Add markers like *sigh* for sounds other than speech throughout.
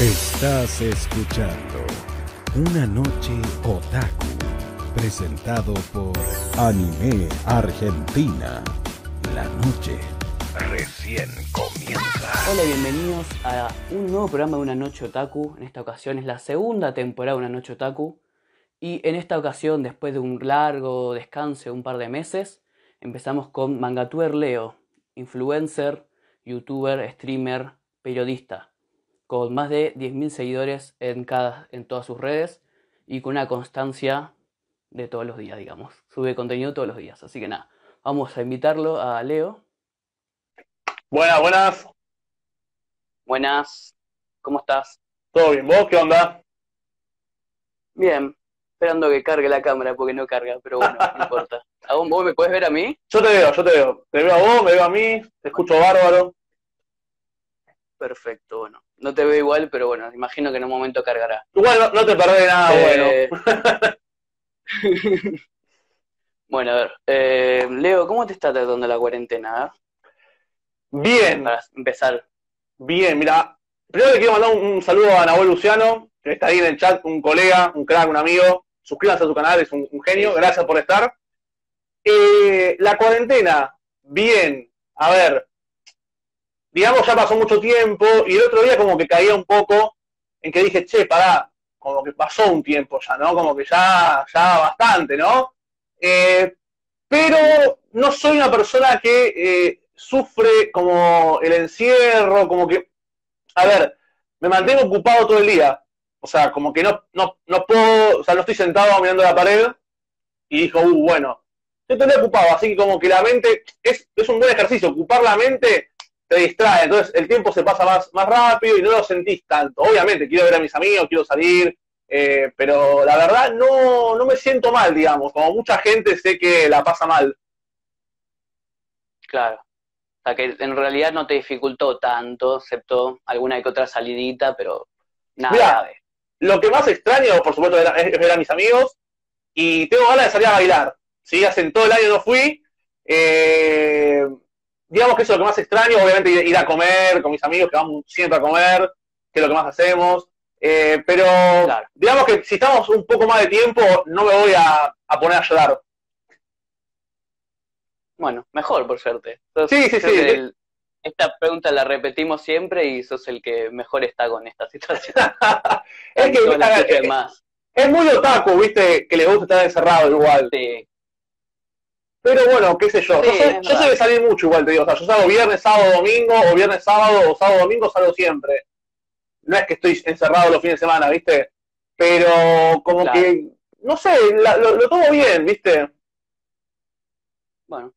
Estás escuchando Una Noche Otaku, presentado por Anime Argentina. La noche recién comienza. Hola, bienvenidos a un nuevo programa de Una Noche Otaku. En esta ocasión es la segunda temporada de Una Noche Otaku. Y en esta ocasión, después de un largo descanso de un par de meses, empezamos con Mangatuer Leo, influencer, youtuber, streamer, periodista, con más de 10.000 seguidores en, cada, en todas sus redes y con una constancia de todos los días, digamos. Sube contenido todos los días. Así que nada, vamos a invitarlo a Leo. Buenas, buenas. Buenas, ¿cómo estás? ¿Todo bien? ¿Vos qué onda? Bien, esperando que cargue la cámara porque no carga, pero bueno, no *laughs* importa. ¿A vos, vos me puedes ver a mí? Yo te veo, yo te veo. Te veo a vos, me veo a mí, te escucho bárbaro. Perfecto, bueno. No te veo igual, pero bueno, imagino que en un momento cargará. Igual no, te perdés nada Eh, bueno. *laughs* bueno, a ver. eh, Leo, ¿cómo te está tratando la cuarentena? Bien, Para empezar. bien, mira. Primero le quiero mandar un, un saludo a Nahuel Luciano, que está ahí en el chat, un colega, un crack, un amigo. Suscríbanse a su canal, es un, un genio, gracias por estar. Eh, la cuarentena, bien, a ver, digamos ya pasó mucho tiempo y el otro día como que caía un poco en que dije, che, pará, como que pasó un tiempo ya, ¿no? Como que ya, ya bastante, ¿no? Eh, pero no soy una persona que eh, sufre como el encierro, como que, a ver, me mantengo ocupado todo el día, o sea, como que no, no, no puedo, o sea, no estoy sentado mirando la pared y dijo, uh, bueno, estoy el día ocupado, así que como que la mente, es, es un buen ejercicio, ocupar la mente te distrae, entonces el tiempo se pasa más, más rápido y no lo sentís tanto. Obviamente, quiero ver a mis amigos, quiero salir, eh, pero la verdad no, no me siento mal, digamos, como mucha gente sé que la pasa mal. Claro. O sea, que en realidad no te dificultó tanto, excepto alguna que otra salidita, pero nada Mirá. grave. Lo que más extraño, por supuesto, era- es ver a mis amigos y tengo ganas de salir a bailar. ¿sí? Hace todo el año no fui. eh, digamos que eso es lo que más extraño, obviamente ir, ir a comer con mis amigos, que vamos siempre a comer, que es lo que más hacemos. eh, pero Claro. digamos que si estamos un poco más de tiempo, no me voy a, a poner a llorar. Bueno, mejor por suerte. Sí, sí, sí. el- esta pregunta la repetimos siempre y sos el que mejor está con esta situación. *laughs* es que es, más. es muy otaku, viste, que le gusta estar encerrado igual. Sí, Pero bueno, qué sé yo. Sí, yo es yo soy de salir mucho igual, te digo. O sea, yo salgo viernes, sábado, domingo, o viernes, sábado, o sábado, domingo, salgo siempre. No es que estoy encerrado los fines de semana, ¿viste? Pero como Claro. que, no sé, la- lo, lo tomo bien, ¿viste? bueno.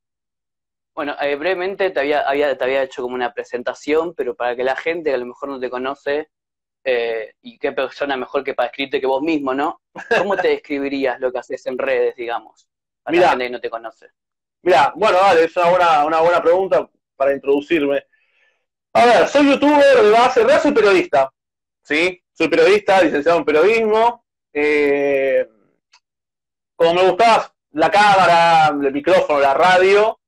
Bueno, eh, brevemente te había, había, te había hecho como una presentación, pero para que la gente que a lo mejor no te conoce, eh, y qué persona mejor que para escribirte que vos mismo, ¿no? ¿Cómo te describirías lo que haces en redes, digamos? Para Mirá. la gente que no te conoce. Mira, bueno, dale, es una buena, una buena pregunta para introducirme. A ver, soy youtuber de base, realidad soy periodista, ¿sí? Soy periodista, licenciado en periodismo. Eh, como me gustaba la cámara, el micrófono, la radio,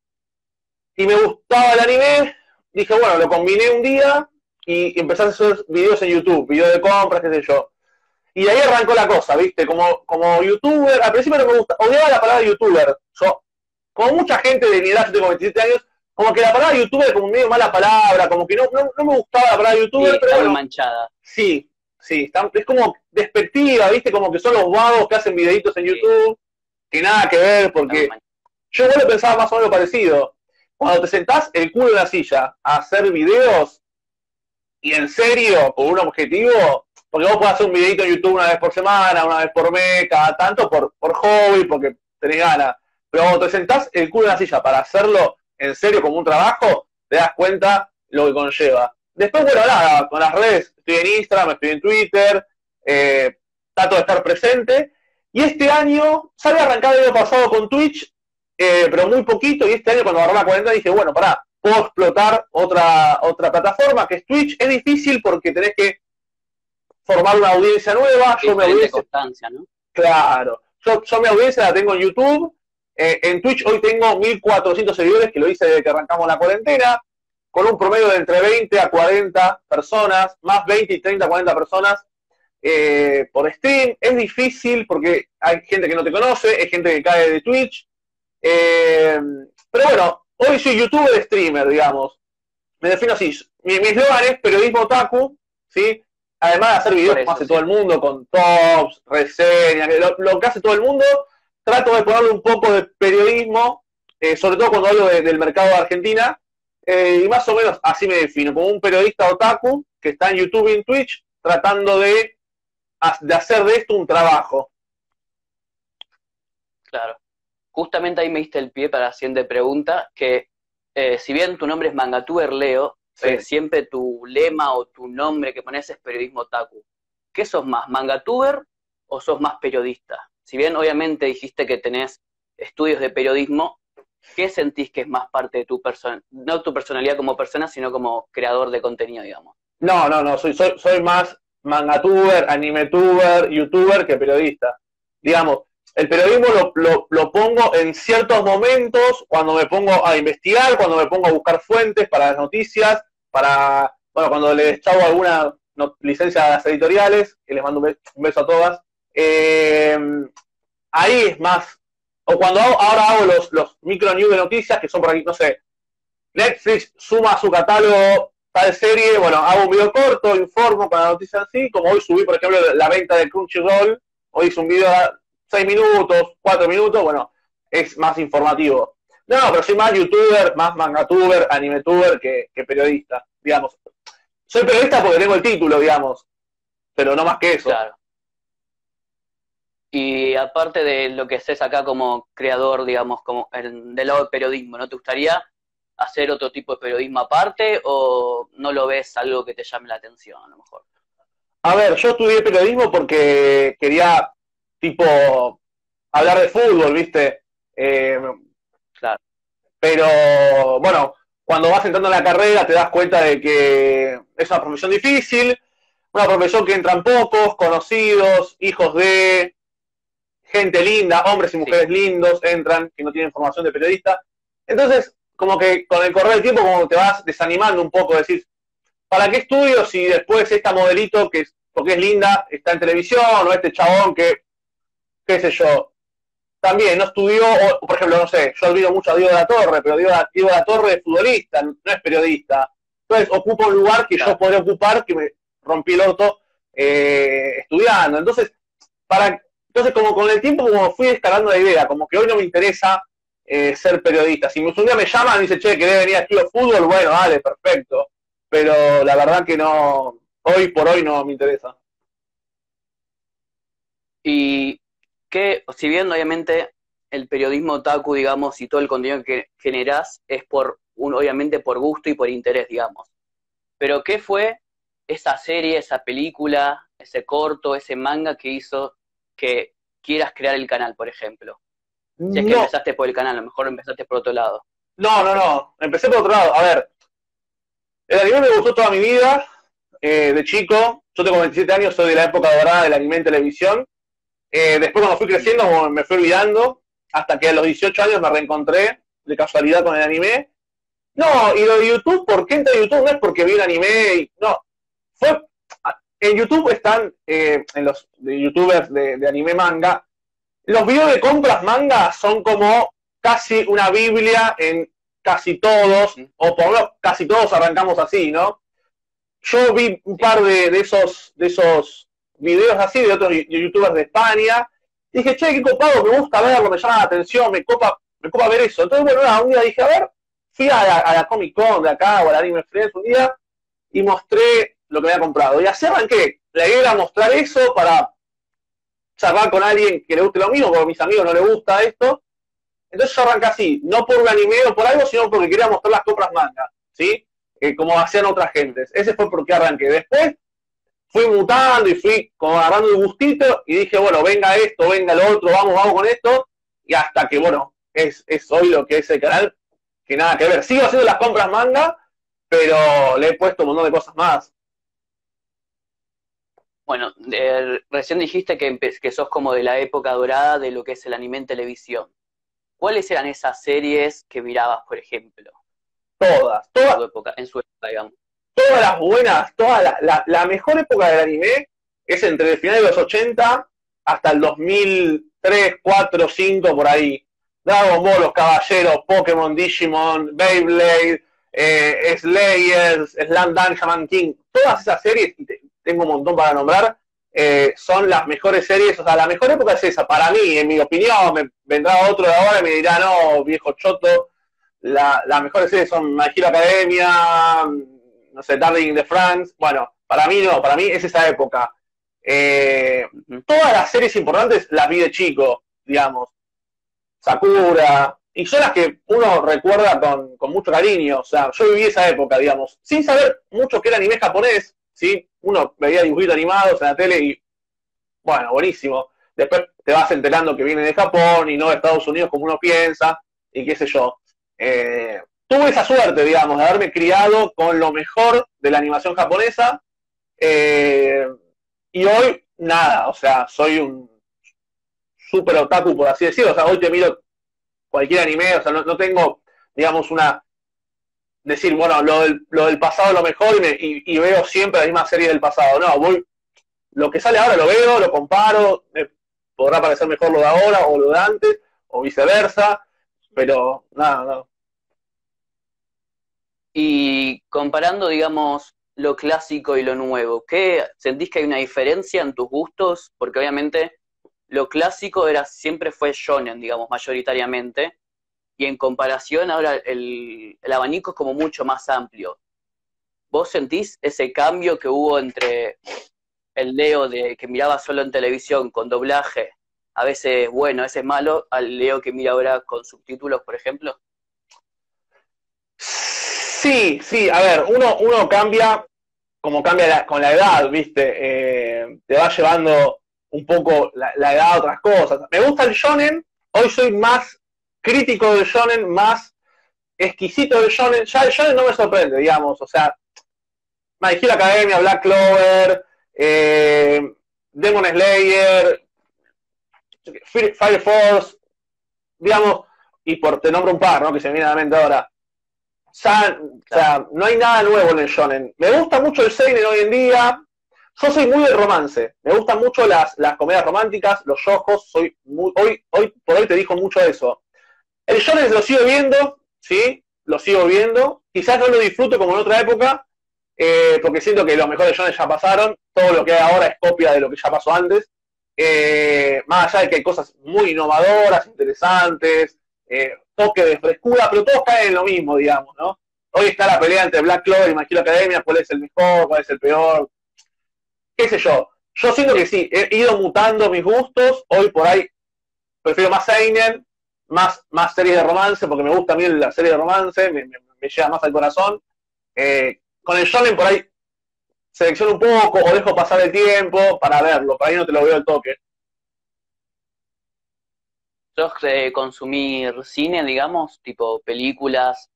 y me gustaba el anime, dije, bueno, lo combiné un día y empecé a hacer videos en YouTube, videos de compras, qué sé yo. Y de ahí arrancó la cosa, ¿viste? Como, como youtuber, al principio no me gusta, odiaba la palabra youtuber. Yo, como mucha gente de mi edad, yo tengo 27 años, como que la palabra youtuber es como medio mala palabra, como que no, no, no me gustaba la palabra Sí, youtuber, pero muy bueno, manchada. sí, sí, está- es como despectiva, ¿viste? Como que son los vagos que hacen videitos en Sí. YouTube, que nada que ver, porque yo igual lo pensaba más o menos parecido. Cuando te sentás el culo en la silla a hacer videos, y en serio, con un objetivo, porque vos podés hacer un videito en YouTube una vez por semana, una vez por mes, cada tanto, por, por hobby, porque tenés ganas. Pero cuando te sentás el culo en la silla para hacerlo en serio como un trabajo, te das cuenta lo que conlleva. Después, bueno, nada, con las redes, estoy en Instagram, estoy en Twitter, eh, trato de estar presente. Y este año, sale a arrancar el año pasado con Twitch, eh, pero muy poquito, y este año cuando agarré la cuarenta dije, bueno, pará, puedo explotar otra, otra plataforma que es Twitch. Es difícil porque tenés que formar una audiencia nueva. Yo mi Diferente audiencia, constancia, ¿no? claro, yo, yo mi audiencia la tengo en YouTube. Eh, en Twitch hoy tengo 1400 seguidores, que lo hice desde que arrancamos la cuarentena. con un promedio de entre 20 a 40 personas, más 20 y 30, 40 personas eh, por stream. Es difícil porque hay gente que no te conoce, hay gente que cae de Twitch. Eh, pero bueno, hoy soy youtuber streamer, digamos. Me defino así. Mi eslogan es periodismo otaku, ¿sí? Además de hacer videos como hace todo el mundo, con tops, reseñas, lo, que hace todo el mundo, trato de ponerle un poco de periodismo, eh, sobre todo cuando hablo del mercado de Argentina, eh, y más o menos así me defino, como un periodista otaku que está en YouTube y en Twitch tratando de, de hacer de esto un trabajo. Claro. Justamente ahí me diste el pie para la siguiente pregunta, que eh, si bien tu nombre es Mangatuber Leo, siempre tu lema o tu nombre que pones es periodismo otaku. ¿Qué sos más, mangatuber o sos más periodista? Si bien obviamente dijiste que tenés estudios de periodismo, ¿qué sentís que es más parte de tu persona, no tu personalidad como persona, sino como creador de contenido, digamos? No, no, no, soy, soy, soy más mangatuber, animetuber, youtuber que periodista. Digamos, el periodismo lo, lo, pongo en ciertos momentos, cuando me pongo a investigar, cuando me pongo a buscar fuentes para las noticias, para, bueno, cuando les echado alguna licencia a las editoriales, que les mando un beso a todas, eh, ahí es más, o cuando ahora hago los, micro news de noticias, que son por aquí, no sé, Netflix suma a su catálogo tal serie, bueno, hago un video corto, informo con la noticia así, como hoy subí, por ejemplo, la venta de Crunchyroll, hoy hice un video seis minutos, cuatro minutos, bueno, es más informativo. No, pero soy más youtuber, más mangatuber, animetuber que, que periodista, digamos. Soy periodista porque tengo el título, digamos, pero no más que eso. Claro. Y aparte de lo que estés acá como creador, digamos, como del lado del periodismo, ¿no te gustaría hacer otro tipo de periodismo aparte o no lo ves algo que te llame la atención a lo mejor? A ver, yo estudié periodismo porque quería tipo hablar de fútbol, ¿viste? Eh, claro. Pero bueno, cuando vas entrando en la carrera te das cuenta de que es una profesión difícil, una profesión que entran pocos, conocidos, hijos de gente linda, hombres y mujeres lindos entran, que no tienen formación de periodista. Entonces, como que con el correr del tiempo, como te vas desanimando un poco, decir, ¿para qué estudio si después esta modelito, que es, porque es linda, está en televisión, o este chabón que qué sé yo, también no estudió, por ejemplo, no sé, yo olvido mucho a Diego de la Torre, pero Diego, de la Torre es futbolista, no es periodista. Entonces ocupa un lugar que yo podría ocupar, que me rompí el orto eh, estudiando. Entonces, para, entonces como con el tiempo como fui escalando la idea, como que hoy no me interesa eh, ser periodista. Si un día me llaman y dicen, che, que debe venir aquí a fútbol, bueno, vale, perfecto. Pero la verdad que no, hoy por hoy no me interesa. Y que si bien obviamente el periodismo otaku, digamos, y todo el contenido que generás es por, un, obviamente por gusto y por interés, digamos. Pero ¿qué fue esa serie, esa película, ese corto, ese manga que hizo que quieras crear el canal, por ejemplo? Si es que empezaste por el canal, a lo mejor empezaste por otro lado. No, no, no, empecé por otro lado. A ver, el anime me gustó toda mi vida, eh, de chico. Yo tengo 27 años, soy de la época dorada del anime en televisión. Eh, después cuando fui creciendo me fui olvidando, hasta que a los 18 años me reencontré de casualidad con el anime. No, y lo de YouTube, ¿por qué entré a YouTube? No es porque vi un anime, y, no. Fue, en YouTube están, eh, en los youtubers de, anime manga, los videos de compras manga son como casi una biblia en casi todos, o por lo menos casi todos arrancamos así, ¿no? Yo vi un par de, de esos, de esos videos así de otros youtubers de España. Y dije, che, qué copado, me gusta verlo, me llama la atención, me copa, me copa ver eso. Entonces, bueno, un día dije, a ver, fui a la, Comic Con de acá o a la Anime Friends un día y mostré lo que había comprado. Y así arranqué. La idea era mostrar eso para charlar con alguien que le guste lo mismo, porque a mis amigos no les gusta esto. Entonces yo arranqué así, no por un anime o por algo, sino porque quería mostrar las compras manga, ¿sí? Eh, como hacían otras gentes. Ese fue porque arranqué. Después fui mutando y fui agarrando el gustito y dije, bueno, venga esto, venga lo otro, vamos, vamos con esto. Y hasta que, bueno, es, es hoy lo que es el canal, que nada que ver. Sigo haciendo las compras manga, pero le he puesto un montón de cosas más. Bueno, recién dijiste que, que sos como de la época dorada de lo que es el anime en televisión. ¿Cuáles eran esas series que mirabas, por ejemplo? todas, todas. época, en su época, digamos. Todas las buenas, toda la, la, mejor época del anime es entre el final de los 80 hasta el 2003, 4, 5, por ahí. Dragon Ball, Los Caballeros, Pokémon, Digimon, Beyblade, eh, Slayers, Slam Dunk, Shaman King, todas esas series, tengo un montón para nombrar, eh, son las mejores series, o sea, la mejor época es esa, para mí, en mi opinión, me vendrá otro de ahora y me dirá, no, viejo choto, la, las mejores series son My Hero Academia, no sé, Darling in the France, bueno, para mí no, para mí es esa época. Eh, todas las series importantes las vi de chico, digamos. Sakura, y son las que uno recuerda con, con, mucho cariño. O sea, yo viví esa época, digamos, sin saber mucho que era anime japonés, ¿sí? Uno veía dibujitos animados en la tele y, bueno, buenísimo. Después te vas enterando que viene de Japón y no de Estados Unidos como uno piensa, y qué sé yo. Eh, tuve esa suerte, digamos, de haberme criado con lo mejor de la animación japonesa. Eh, y hoy, nada, o sea, soy un super otaku, por así decirlo. O sea, hoy te miro cualquier anime, o sea, no, tengo, digamos, una. Decir, bueno, lo del, lo del pasado es lo mejor y, veo siempre la misma serie del pasado. No, voy. Lo que sale ahora lo veo, lo comparo, podrá parecer mejor lo de ahora o lo de antes, o viceversa, pero nada, no. Y comparando, digamos, lo clásico y lo nuevo, ¿qué sentís que hay una diferencia en tus gustos? Porque obviamente lo clásico era siempre fue shonen, digamos, mayoritariamente, y en comparación ahora el, abanico es como mucho más amplio. ¿Vos sentís ese cambio que hubo entre el Leo de que miraba solo en televisión con doblaje, a veces bueno, a veces malo, al Leo que mira ahora con subtítulos, por ejemplo? Sí, sí, a ver, uno, uno cambia como cambia con la edad, ¿viste? Eh, te va llevando un poco la, edad a otras cosas. Me gusta el shonen, hoy soy más crítico del shonen, más exquisito del shonen. Ya el shonen no me sorprende, digamos, o sea, My Hero Academia, Black Clover, eh, Demon Slayer, Fire Force, digamos, y por te nombro un par, ¿no? Que se me viene a la mente ahora. O sea, no hay nada nuevo en el shonen. Me gusta mucho el seinen hoy en día, yo soy muy de romance, me gustan mucho las, las comedias románticas, los ojos, soy muy, hoy, hoy por hoy te dijo mucho eso. El shonen lo sigo viendo, ¿sí? Lo sigo viendo, quizás no lo disfruto como en otra época, eh, porque siento que los mejores shonen ya pasaron, todo lo que hay ahora es copia de lo que ya pasó antes, eh, más allá de que hay cosas muy innovadoras, interesantes, eh, toque de frescura, pero todos caen en lo mismo, digamos, ¿no? Hoy está la pelea entre Black Clover y My Academia, cuál es el mejor, cuál es el peor, qué sé yo. Yo siento que sí, he ido mutando mis gustos. Hoy por ahí prefiero más Seinen, más, más series de romance, porque me gusta a mí la serie de romance, me, me, llega más al corazón. Eh, con el shonen por ahí selecciono un poco o dejo pasar el tiempo para verlo, para ahí no te lo veo el toque. ¿Sos de consumir cine, digamos, tipo películas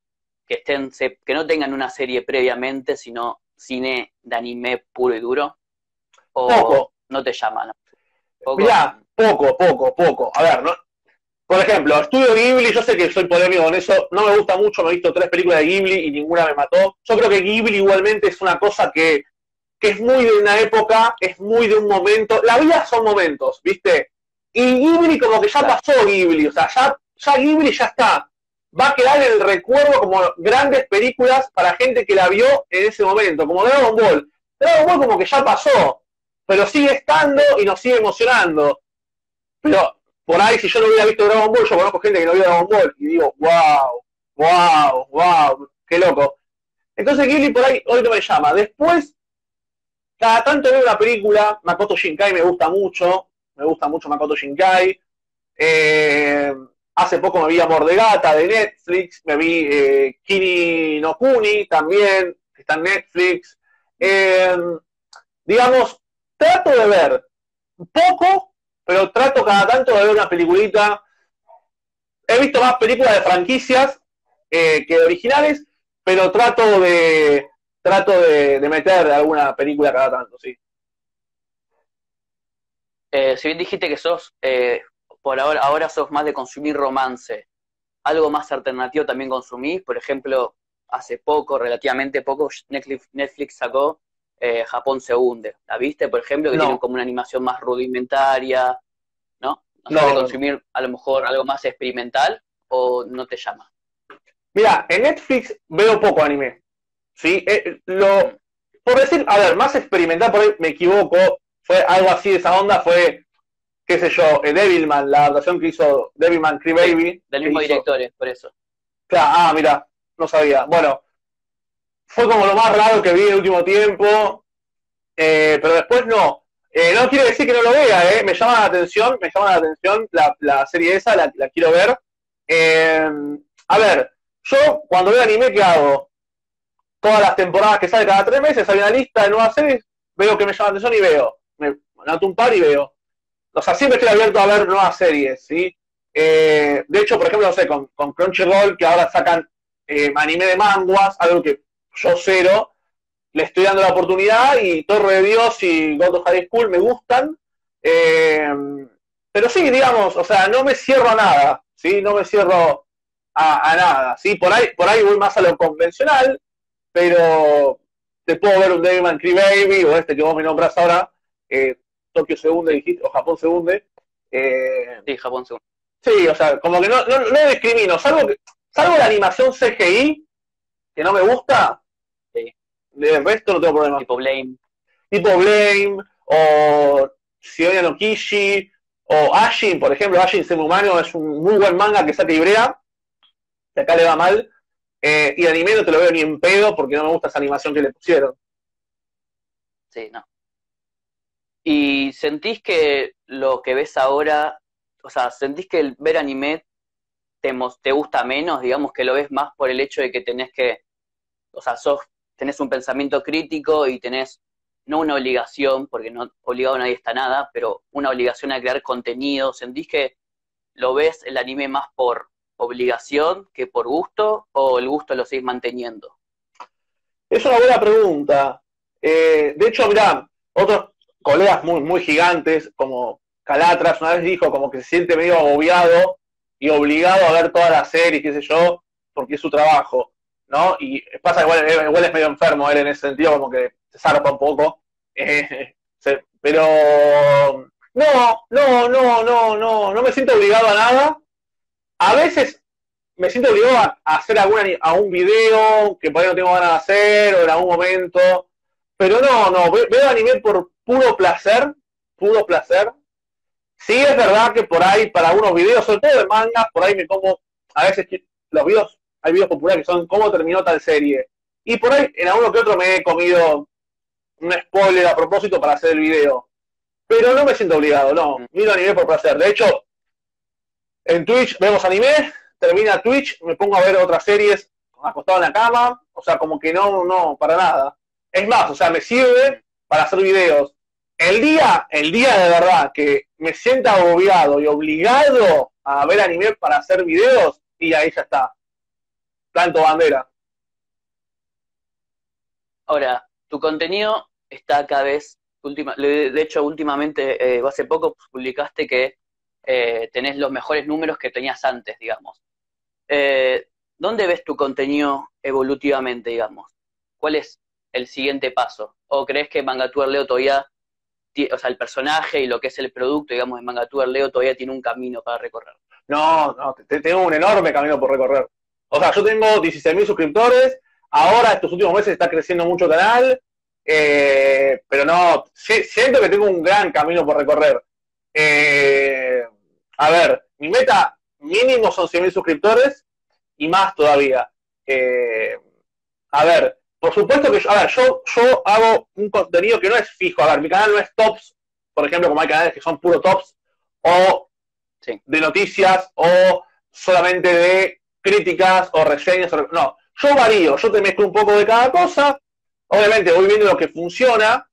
que estén que no tengan una serie previamente, sino cine de anime puro y duro? poco. no te llaman? ¿Poco? Mirá, poco, poco, poco. A ver, ¿no? por ejemplo, estudio Ghibli, yo sé que soy polémico con eso, no me gusta mucho, me he visto tres películas de Ghibli y ninguna me mató. Yo creo que Ghibli igualmente es una cosa que, que es muy de una época, es muy de un momento. La vida son momentos, ¿viste? Y Ghibli como que ya pasó Ghibli, o sea, ya, ya Ghibli ya está. Va a quedar en el recuerdo como grandes películas para gente que la vio en ese momento, como Dragon Ball. Dragon Ball como que ya pasó pero sigue estando y nos sigue emocionando. Pero por ahí, si yo no hubiera visto Dragon Ball, yo conozco gente que no vio Dragon Ball y digo, wow, wow, wow, qué loco. Entonces Ghibli por ahí hoy no me llama. Después, cada tanto veo una película, Makoto Shinkai me gusta mucho, me gusta mucho Makoto Shinkai. Eh, hace poco me vi Amor de Gata de Netflix, me vi eh, Kini no Kuni también, que está en Netflix. Eh, digamos, trato de ver poco, pero trato cada tanto de ver una peliculita. He visto más películas de franquicias eh, que de originales, pero trato de trato de, meter alguna película cada tanto, sí. Eh, si bien dijiste que sos, eh, por ahora, ahora sos más de consumir romance, ¿algo más alternativo también consumís? Por ejemplo, hace poco, relativamente poco, Netflix, Netflix sacó eh, Japón se hunde. ¿La viste, por ejemplo? Que No. tiene como una animación más rudimentaria, ¿no? ¿No No, no. consumir a lo mejor algo más experimental o no te llama? Mira, en Netflix veo poco anime. ¿Sí? Eh, lo, por decir, a ver, más experimental, por ahí me equivoco, fue algo así de esa onda, fue, qué sé yo, eh, Devilman, la adaptación que hizo Devilman Crybaby. Del que mismo hizo- director, es por eso. Claro, ah, mira, no sabía. Bueno, fue como lo más raro que vi en el último tiempo, eh, pero después no. Eh, no quiere decir que no lo vea, eh. me llama la atención, me llama la atención la, la serie esa, la, la quiero ver. Eh, a ver, yo cuando veo anime, ¿qué hago? Todas las temporadas que sale cada tres meses, hay una lista de nuevas series, veo que me llama la atención y veo. Me anoto un par y veo. O sea, siempre estoy abierto a ver nuevas series, ¿sí? Eh, de hecho, por ejemplo, no sé, con, con Crunchyroll, que ahora sacan eh, anime de manguas, algo que yo cero, le estoy dando la oportunidad y Torre de Dios y God of High School me gustan. Eh, pero sí, digamos, o sea, no me cierro a nada, ¿sí? No me cierro a, a nada, ¿sí? Por ahí, por ahí voy más a lo convencional, pero te puedo ver un Devilman Crybaby o este que vos me nombras ahora, eh, Tokio se hunde, dijiste, o Japón se hunde. Eh, Sí, Japón se hunde. Sí, o sea, como que no, no, no discrimino, salvo, que, salvo la animación CGI, que no me gusta, Sí. del resto no tengo problema. Tipo Blame. Tipo Blame, o Shibuya no Kishi, o Ashin, por ejemplo, Ashin Semumano es un muy buen manga que saca Ibrea, que acá le va mal, eh, y anime no te lo veo ni en pedo porque no me gusta esa animación que le pusieron. Sí, no. ¿Y sentís que lo que ves ahora, o sea, sentís que el ver anime te, te gusta menos, digamos que lo ves más por el hecho de que tenés que, o sea, sos, tenés un pensamiento crítico y tenés, no una obligación, porque no obligado nadie está a nada, pero una obligación a crear contenido, ¿sentís que lo ves el anime más por obligación que por gusto o el gusto lo seguís manteniendo? Es una buena pregunta. Eh, de hecho, mirá, otros colegas muy, muy gigantes, como Calatras, una vez dijo como que se siente medio agobiado y obligado a ver todas las series, qué sé yo, porque es su trabajo, ¿no? Y pasa igual, eh, igual es medio enfermo él en ese sentido, como que se zarpa un poco. *laughs* Eh, pero no, no, no, no, no, no me siento obligado a nada. A veces me siento obligado a, a hacer alguna, a un video que por ahí no tengo ganas de hacer o en algún momento. Pero no, no, ve- veo anime por puro placer, puro placer. Sí es verdad que por ahí para algunos videos, sobre todo de mangas, por ahí me como, a veces los videos, hay videos populares que son cómo terminó tal serie. Y por ahí en alguno que otro me he comido un spoiler a propósito para hacer el video. Pero no me siento obligado, no. Miro anime por placer. De hecho, en Twitch vemos anime, termina Twitch, me pongo a ver otras series acostado en la cama, o sea, como que no, no, para nada. Es más, o sea, me sirve para hacer videos. El día, el día de verdad que me sienta agobiado y obligado a ver anime para hacer videos, y ahí ya está. Planto bandera. Ahora, tu contenido está cada vez, última, de hecho, últimamente, eh, hace poco publicaste que eh, tenés los mejores números que tenías antes, digamos. Eh, ¿Dónde ves tu contenido evolutivamente, digamos? ¿Cuál es el siguiente paso? ¿O crees que Mangatuer Leo todavía, o sea, el personaje y lo que es el producto, digamos, de Mangatuer Leo todavía tiene un camino para recorrer? No, no, te- te- tengo un enorme camino por recorrer. O sea, yo tengo 16.000 suscriptores, ahora estos últimos meses está creciendo mucho el canal, eh, pero no, si- siento que tengo un gran camino por recorrer. Eh, a ver, mi meta mínimo son 100.000 suscriptores y más todavía. Eh, a ver, por supuesto que yo, a ver, yo, yo hago un contenido que no es fijo. A ver, mi canal no es tops, por ejemplo, como hay canales que son puro tops, o Sí. de noticias, o solamente de críticas o reseñas. o- No, yo varío, yo te mezclo un poco de cada cosa. Obviamente voy viendo lo que funciona.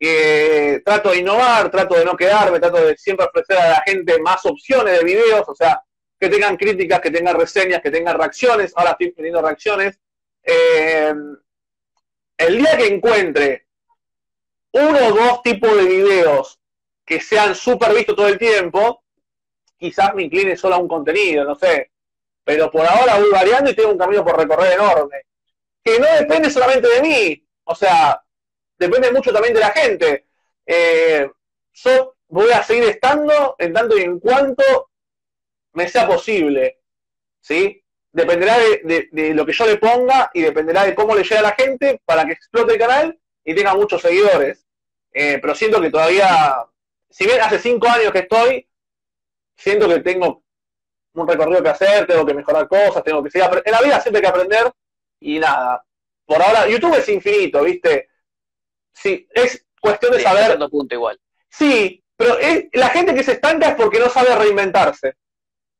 eh, trato de innovar, trato de no quedarme, trato de siempre ofrecer a la gente más opciones de videos, o sea, que tengan críticas, que tengan reseñas, que tengan reacciones. Ahora estoy teniendo reacciones. Eh, el día que encuentre uno o dos tipos de videos que sean súper vistos todo el tiempo, quizás me incline solo a un contenido, no sé. Pero por ahora voy variando y tengo un camino por recorrer enorme. que no depende solamente de mí, o sea, depende mucho también de la gente. Eh, yo voy a seguir estando en tanto y en cuanto me sea posible, ¿sí? Dependerá de, lo que yo le ponga y dependerá de cómo le llegue a la gente para que explote el canal y tenga muchos seguidores. Eh, pero siento que todavía, si bien hace cinco años que estoy, siento que tengo un recorrido que hacer, tengo que mejorar cosas, tengo que seguir En la vida siempre hay que aprender y nada. Por ahora, YouTube es infinito, ¿viste? Sí, es cuestión de saber. punto igual. Sí, pero la gente que se estanca es porque no sabe reinventarse.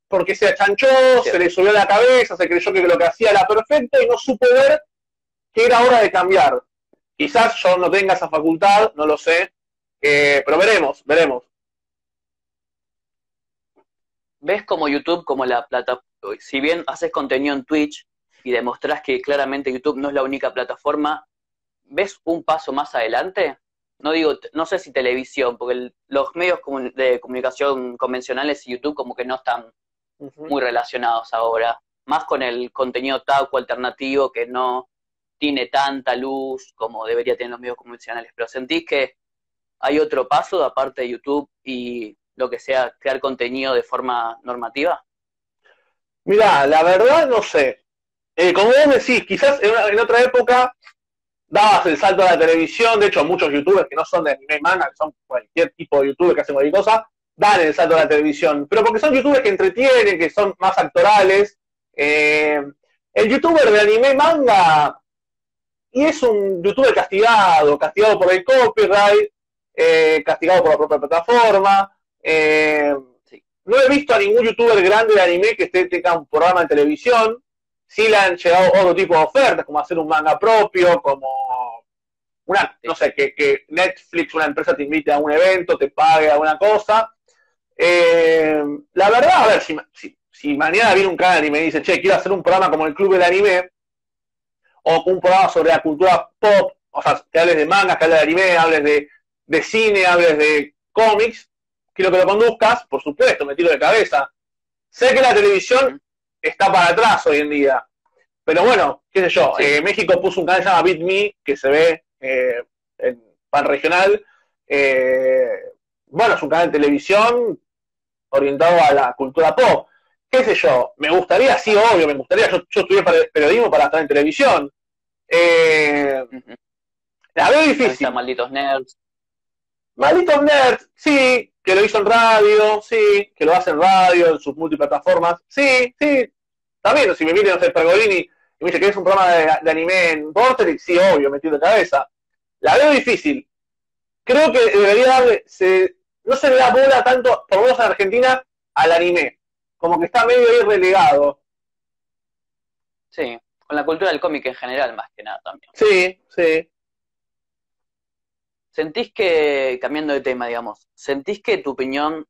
Porque se achanchó, se le subió la cabeza, se creyó que lo que hacía era perfecto y no supo ver que era hora de cambiar. Quizás yo no tenga esa facultad, no lo sé, eh, pero veremos, veremos. ¿Ves como YouTube, como la plataforma, si bien haces contenido en Twitch y demostrás que claramente YouTube no es la única plataforma, ¿ves un paso más adelante? No digo, no sé si televisión, porque los medios de comunicación convencionales y YouTube como que no están muy relacionados ahora. Más con el contenido taco alternativo que no tiene tanta luz como debería tener los medios convencionales. Pero sentís que hay otro paso aparte de YouTube y lo que sea crear contenido de forma normativa? Mira, la verdad no sé. Eh, como vos decís, quizás en, otra época dabas el salto a la televisión, de hecho muchos youtubers que no son de anime manga, que son cualquier tipo de youtuber que hacen cualquier cosa, dan el salto a la televisión, pero porque son youtubers que entretienen, que son más actorales. Eh, el youtuber de anime manga, y es un youtuber castigado, castigado por el copyright, eh, castigado por la propia plataforma, eh, no he visto a ningún youtuber grande de anime que esté, tenga un programa en televisión. Sí le han llegado otro tipo de ofertas, como hacer un manga propio, como una, no sé, que, Netflix, una empresa te invite a un evento, te pague alguna cosa. Eh, la verdad, a ver, si, mañana viene un canal y me dice, che, quiero hacer un programa como el Club del Anime, o un programa sobre la cultura pop, o sea, que hables de mangas, que hables de anime, hables de, de cine, hables de cómics, quiero que lo conduzcas, por supuesto, me tiro de cabeza. Sé que la televisión está para atrás hoy en día, pero bueno, qué sé yo, eh, México puso un canal que se llama Beat Me, que se ve eh, en pan regional. Eh, bueno, es un canal de televisión orientado a la cultura pop. ¿Qué sé yo? Me gustaría, sí, obvio, me gustaría. Yo, yo estudié periodismo para estar en televisión. La veo difícil. Malditos nerds. Malditos nerds, sí, que lo hizo en radio, sí, que lo hace en radio, en sus multiplataformas, sí, sí. También, si me viene, no sé, Pergolini y me dice que es un programa de, anime en Porter, sí, obvio, metido de cabeza. La veo difícil. Creo que debería darle, no se le da bola tanto, por lo menos en Argentina, al anime. Como que está medio ahí relegado. Sí, con la cultura del cómic en general, más que nada también. Sí, sí. ¿Sentís que, cambiando de tema, digamos, ¿sentís que tu opinión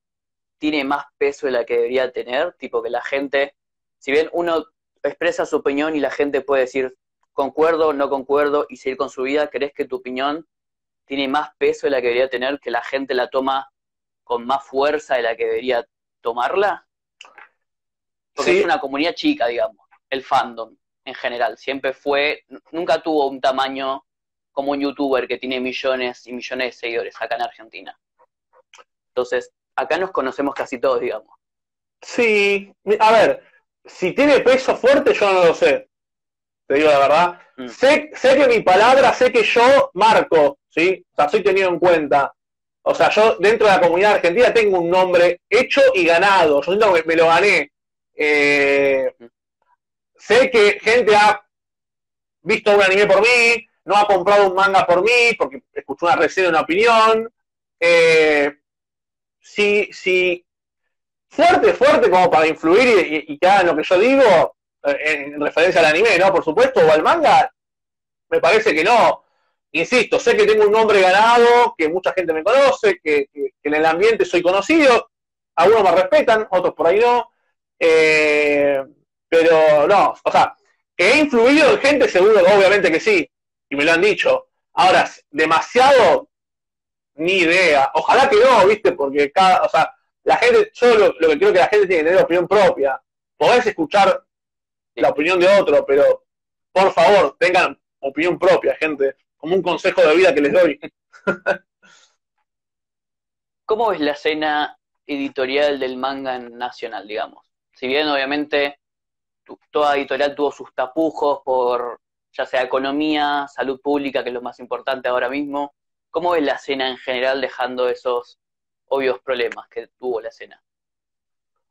tiene más peso de la que debería tener? Tipo que la gente, si bien uno expresa su opinión y la gente puede decir concuerdo, no concuerdo y seguir con su vida, ¿crees que tu opinión tiene más peso de la que debería tener, que la gente la toma con más fuerza de la que debería tomarla? Porque es una comunidad chica, digamos, el fandom en general. Siempre fue, nunca tuvo un tamaño como un youtuber que tiene millones y millones de seguidores acá en Argentina. Entonces, acá nos conocemos casi todos, digamos. Sí, a ver, si tiene peso fuerte, yo no lo sé. Te digo la verdad. Mm. Sé, sé que mi palabra, sé que yo marco, ¿sí? O sea, soy tenido en cuenta. O sea, yo dentro de la comunidad argentina tengo un nombre hecho y ganado. Yo siento que me lo gané. Eh, sé que gente ha visto un anime por mí, no ha comprado un manga por mí porque escuchó una reseña, una opinión. Eh, si, si fuerte, fuerte como para influir y, que hagan lo que yo digo, eh, en referencia al anime, ¿no? Por supuesto, o al manga, me parece que no. Insisto, sé que tengo un nombre ganado, que mucha gente me conoce, que, en el ambiente soy conocido, algunos me respetan, otros por ahí no. Eh, pero no, o sea, que he influido en gente, seguro, obviamente que sí y me lo han dicho. Ahora, demasiado, ni idea. Ojalá que no, ¿viste? Porque cada, o sea, la gente, yo lo, que creo que la gente tiene que tener opinión propia. Podés escuchar la opinión de otro, pero por favor, tengan opinión propia, gente, como un consejo de vida que les doy. *laughs* ¿Cómo ves la escena editorial del manga nacional, digamos? Si bien obviamente toda editorial tuvo sus tapujos por ya sea economía, salud pública, que es lo más importante ahora mismo, ¿cómo ves la escena en general dejando esos obvios problemas que tuvo la escena?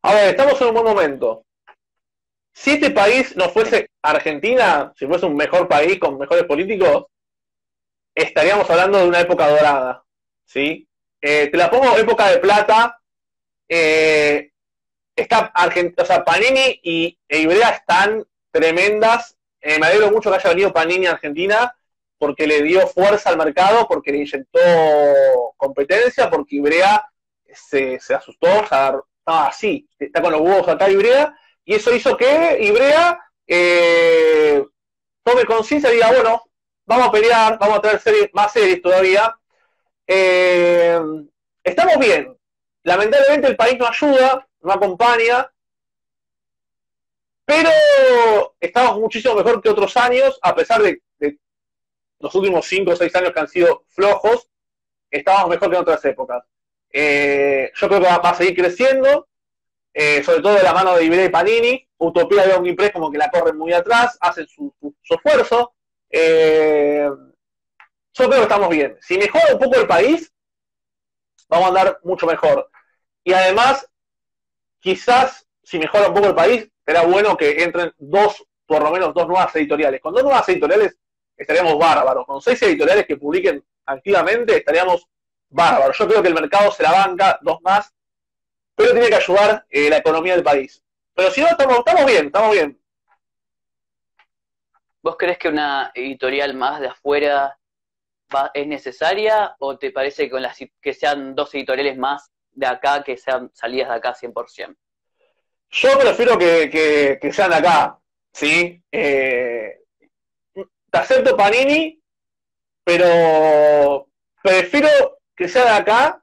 A ver, estamos en un buen momento. Si este país no fuese Argentina, si fuese un mejor país con mejores políticos, estaríamos hablando de una época dorada. ¿sí? Eh, te la pongo época de plata. Eh, está Argent o sea, Panini y e Ibrea están tremendas. Eh, me alegro mucho que haya venido Panini a Argentina porque le dio fuerza al mercado, porque le inyectó competencia, porque Ibrea se, asustó, o sea, estaba así, está con los huevos acá Ibrea, y eso hizo que Ibrea eh, tome conciencia y diga, bueno, vamos a pelear, vamos a traer series, más series todavía. Eh, estamos bien. Lamentablemente el país no ayuda, no acompaña, pero estamos muchísimo mejor que otros años, a pesar de, los últimos 5 o 6 años que han sido flojos, estamos mejor que en otras épocas. Eh, yo creo que va, a seguir creciendo, eh, sobre todo de la mano de Iberia y Panini. Utopía de Omnipress como que la corren muy atrás, hacen su, esfuerzo. Eh, yo creo que estamos bien. Si mejora un poco el país, vamos a andar mucho mejor. Y además, quizás si mejora un poco el país, será bueno que entren dos, por lo menos dos nuevas editoriales. Con dos nuevas editoriales estaríamos bárbaros. Con seis editoriales que publiquen activamente estaríamos bárbaros. Yo creo que el mercado se la banca, dos más, pero tiene que ayudar eh, la economía del país. Pero si no, estamos, estamos bien, estamos bien. ¿Vos crees que una editorial más de afuera es necesaria o te parece que sean dos editoriales más de acá que sean salidas de acá 100%? Yo prefiero que, sean de acá, ¿sí? Eh, te acepto Panini, pero prefiero que sea de acá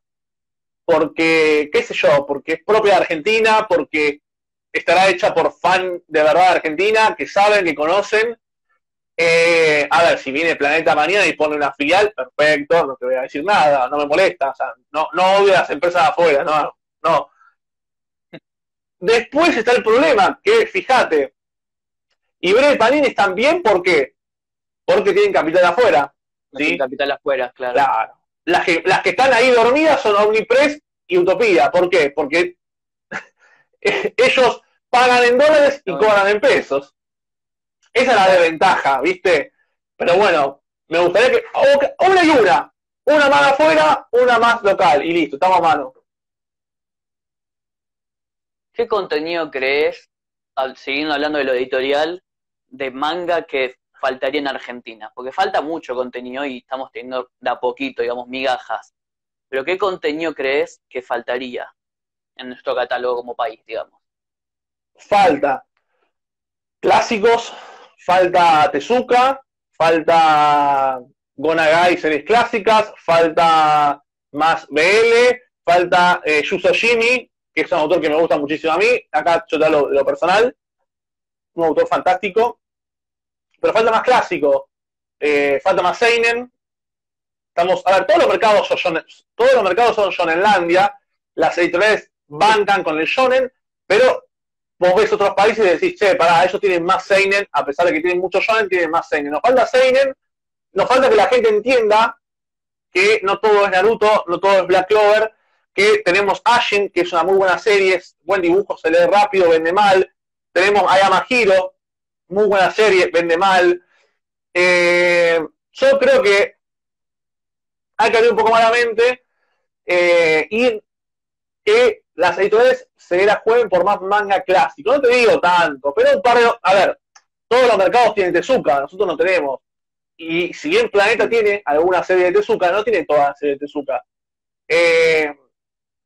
porque, qué sé yo, porque es propia de Argentina, porque estará hecha por fan de verdad de Argentina, que saben, que conocen. Eh, a ver, si viene Planeta mañana y pone una filial, perfecto, no te voy a decir nada, no me molesta, o sea, no, no odio a las empresas afuera, no, no. Después está el problema, que fíjate, Iberia y Panini están bien, ¿por qué? Porque tienen capital afuera. ¿sí? Capital afuera, claro. Claro. Las que, las que están ahí dormidas son Omnipress y Utopía. ¿Por qué? Porque *laughs* ellos pagan en dólares y cobran en pesos. Esa es la desventaja, ¿viste? Pero bueno, me gustaría que. Una y una. Una más afuera, una más local. Y listo, estamos a mano. ¿Qué contenido crees, siguiendo hablando de lo editorial, de manga que faltaría en Argentina? Porque falta mucho contenido y estamos teniendo de a poquito, digamos, migajas. Pero ¿qué contenido crees que faltaría en nuestro catálogo como país, digamos? Falta clásicos, falta Tezuka, falta Gonagai series clásicas, falta más BL, falta eh, que es un autor que me gusta muchísimo a mí, acá yo te lo personal, un autor fantástico, pero falta más clásico, eh, falta más Seinen. Estamos, a ver, todos los mercados son todos los mercados son Shonenlandia, las editoriales bancan con el Shonen, pero vos ves otros países y decís, che, pará, ellos tienen más Seinen, a pesar de que tienen mucho Shonen, tienen más Seinen. Nos falta Seinen, nos falta que la gente entienda que no todo es Naruto, no todo es Black Clover, que tenemos Ashen, que es una muy buena serie, buen dibujo, se lee rápido, vende mal. Tenemos Ayama Hiro, muy buena serie, vende mal. Eh, yo creo que hay que abrir un poco más la mente eh, y que las editoriales se la jueguen por más manga clásico. No te digo tanto, pero un par de... A ver, todos los mercados tienen Tezuka, nosotros no tenemos. Y si bien Planeta tiene alguna serie de Tezuka, no tiene toda la serie de Tezuka. Eh,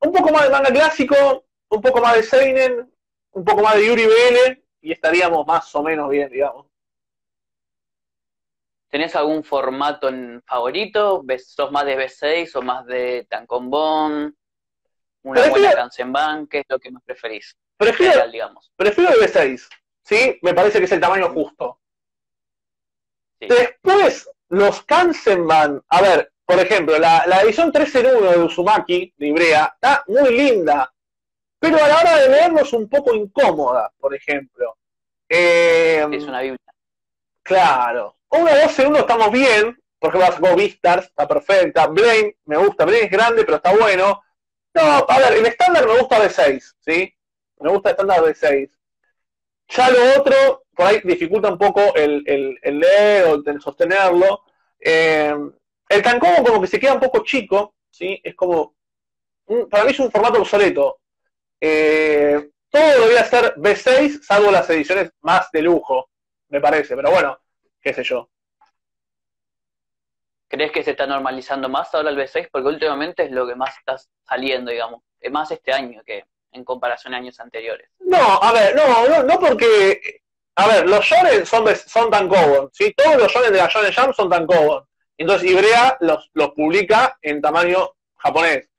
un poco más de manga clásico, un poco más de Seinen, un poco más de Yuri BL, y estaríamos más o menos bien, digamos. ¿Tenés algún formato en favorito? ¿Sos más de B6 o más de Tankobon? ¿Una buena Kansenban? ¿Qué es lo que más preferís? Prefiero, digamos. prefiero el B6, ¿sí? Me parece que es el tamaño justo. Después, los Kansenban, a ver, por ejemplo, la, edición 3 en 1 de Uzumaki, de Ibrea, está muy linda, pero a la hora de leerlo es un poco incómoda, por ejemplo. Eh, es una Biblia. Claro. Una 2 en 1 estamos bien, por ejemplo, sacó Vistars, está perfecta. Blame, me gusta. Blame es grande, pero está bueno. No, a ver, el estándar me gusta de 6, ¿sí? Me gusta el estándar de 6. Ya lo otro, por ahí dificulta un poco el, el, leer o el sostenerlo. Eh, el Cancón como que se queda un poco chico, ¿sí? Es como, para mí es un formato obsoleto. Eh, todo debería ser B6, salvo las ediciones más de lujo, me parece, pero bueno, qué sé yo. ¿Crees que se está normalizando más ahora el B6? Porque últimamente es lo que más está saliendo, digamos. Más este año que en comparación a años anteriores. No, a ver, no, no, no porque... A ver, los shonen son, son tan common, ¿sí? Todos los shonen de la Shonen Jam son tan common. Entonces Ibrea los, los publica en tamaño japonés.